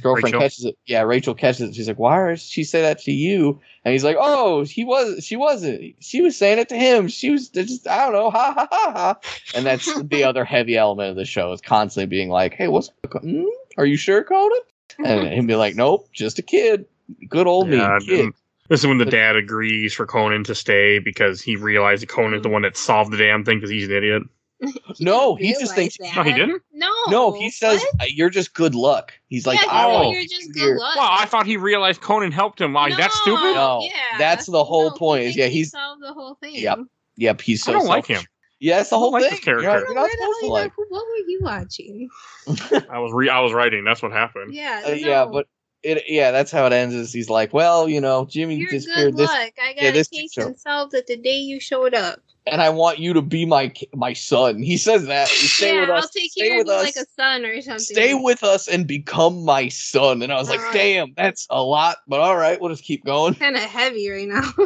girlfriend Rachel? catches it. Yeah, Rachel catches it. She's like, "Why does she say that to you?" And he's like, "Oh, he was. She wasn't. She was saying it to him. She was just. I don't know. Ha ha ha ha." And that's the other heavy element of the show is constantly being like, "Hey, what's? Hmm? Are you sure, Conan?" And him be like, "Nope, just a kid. Good old Yeah, me, kid." This is when the dad agrees for Conan to stay because he realized that Conan's the one that solved the damn thing because he's an idiot. No, he just realize thinks- No, he didn't. No. No, he says What? "Uh, you're just good luck. He's like, yeah, I you're just You're- good luck. Well, I thought he realized Conan helped him. Like that's stupid. No, yeah. that's the whole No, point, is, yeah, he he's- solved the whole thing. Yep. Yep, he's so I don't like him. Yeah, that's the I whole don't like thing. this You're character. you're not supposed to like. What were you watching? I was re- I was writing. That's what happened. Yeah. Uh, Yeah, but it. Yeah, that's how it ends. Is he's like, well, you know, Jimmy You're disappeared good this, luck. I got yeah, a case and solved it the day you showed up. And I want you to be my my son. He says that. Stay yeah, with us. I'll take stay care with of you us. like a son or something. Stay with us and become my son. And I was like, Alright. damn, that's a lot. But all right, we'll just keep going. Kind of heavy right now.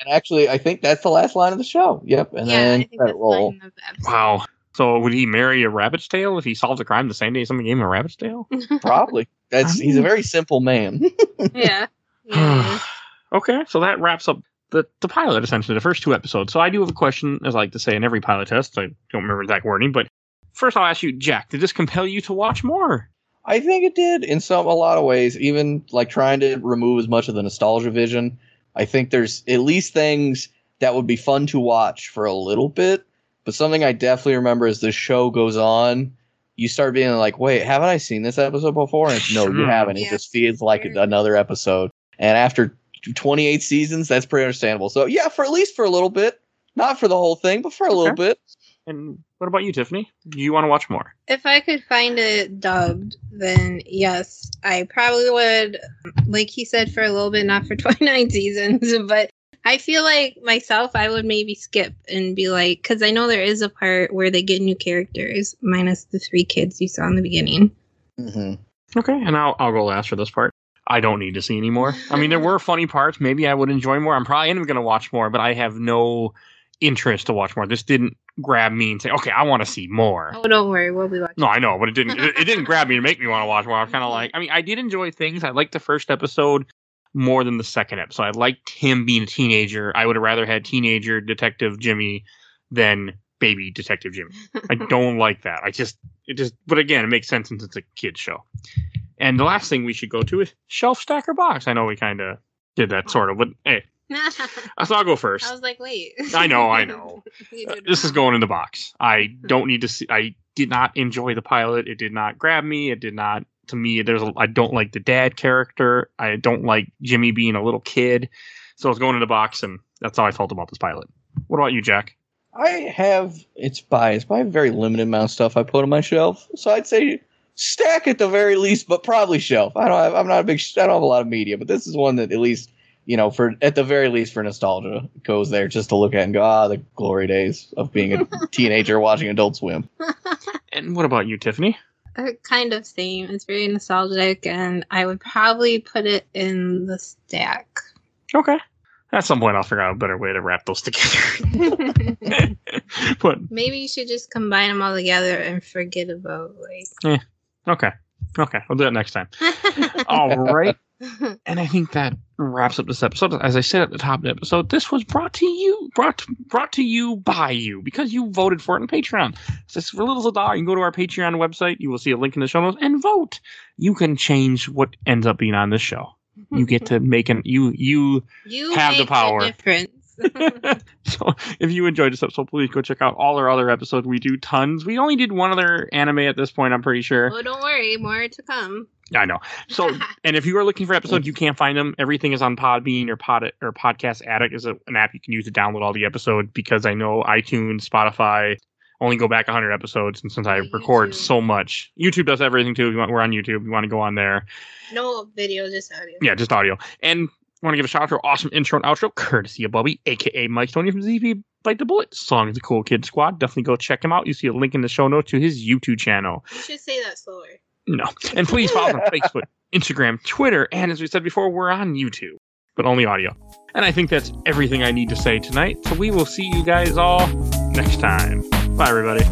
And actually, I think that's the last line of the show. Yep. And yeah, then think credit that's roll. the. Wow. So would he marry a rabbit's tail if he solved a crime the same day someone gave him a rabbit's tail? Probably. That's he's a very simple man. yeah. yeah. okay, so that wraps up the, the pilot essentially, the first two episodes. So I do have a question, as I like to say in every pilot test. I don't remember exact wording, but first I'll ask you, Jack, did this compel you to watch more? I think it did in some a lot of ways. Even like trying to remove as much of the nostalgia vision. I think there's at least things that would be fun to watch for a little bit. But something I definitely remember as the show goes on, you start being like, "Wait, haven't I seen this episode before?" And it's, no, you haven't. It just feels like another episode. And after 28 seasons, that's pretty understandable. So yeah, for at least for a little bit, not for the whole thing, but for a little bit. And what about you, Tiffany? Do you want to watch more? If I could find it dubbed, then yes, I probably would. Like he said, for a little bit, not for 29 seasons, but I feel like myself, I would maybe skip and be like, because I know there is a part where they get new characters, minus the three kids you saw in the beginning. Mm-hmm. Okay, and I'll I'll go last for this part. I don't need to see anymore. I mean, there were funny parts. Maybe I would enjoy more. I'm probably going to watch more, but I have no interest to watch more. This didn't grab me and say, "Okay, I want to see more." Oh, don't worry, we'll be watching. No, I know, but it didn't. It, it didn't grab me to make me want to watch more. I was kind of like, I mean, I did enjoy things. I liked the first episode more than the second episode. I liked him being a teenager. I would have rather had teenager Detective Jimmy than baby Detective Jimmy. I don't like that. I just, it just, but again, it makes sense since it's a kid show. And the last thing we should go to is shelf stacker box. I know we kind of did that sort of, but hey, so I'll go first. I was like, wait. I know, I know. Uh, this is going in the box. I don't need to see. I did not enjoy the pilot. It did not grab me. It did not. To me, there's. A, I don't like the dad character. I don't like Jimmy being a little kid. So it's going in the box, and that's how I felt about this pilot. What about you, Jack? I have it's biased, but I have a very limited amount of stuff I put on my shelf. So I'd say stack at the very least, but probably shelf. I don't have, I'm not a big I don't have a lot of media, but this is one that at least you know for at the very least for nostalgia goes there just to look at and go ah the glory days of being a teenager watching Adult Swim. And what about you, Tiffany? Uh, kind of same. It's very nostalgic, and I would probably put it in the stack. Okay. At some point, I'll figure out a better way to wrap those together. but Maybe you should just combine them all together and forget about like. Okay, okay, we'll do that next time. All right. And I think that wraps up this episode. As I said at the top of the episode, this was brought to you, brought brought to you by you because you voted for it on Patreon. So for little as a dollar. You can go to our Patreon website. You will see a link in the show notes and vote. You can change what ends up being on this show. You get to make an you you. you have the power. difference. so if you enjoyed this episode, please go check out all our other episodes. We do tons. We only did one other anime at this point. I'm pretty sure. oh, don't worry, more to come. I know. So And if you are looking for episodes, you can't find them. Everything is on Podbean or Pod or Podcast Addict is a, an app you can use to download all the episodes because I know iTunes, Spotify only go back 100 episodes, and since I Yeah, record so much, YouTube does everything too. If you want, we're on YouTube. If you want to go on there, no video, just audio. yeah, just audio. And want to give a shout out to our awesome intro and outro, courtesy of Bubby, aka Mike Tony from ZP Bite the Bullet. Song is a Cool Kid Squad. Definitely go check him out. You see a link in the show notes to his YouTube channel. You should say that slower. No. And please follow us on Facebook, Instagram, Twitter, and as we said before, we're on YouTube, but only audio. And I think that's everything I need to say tonight. So we will see you guys all next time. Bye, everybody.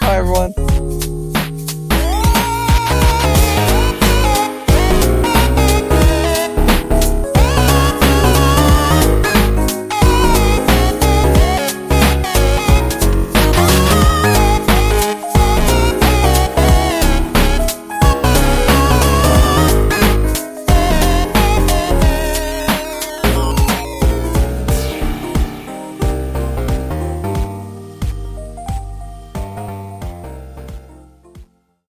Bye, everyone.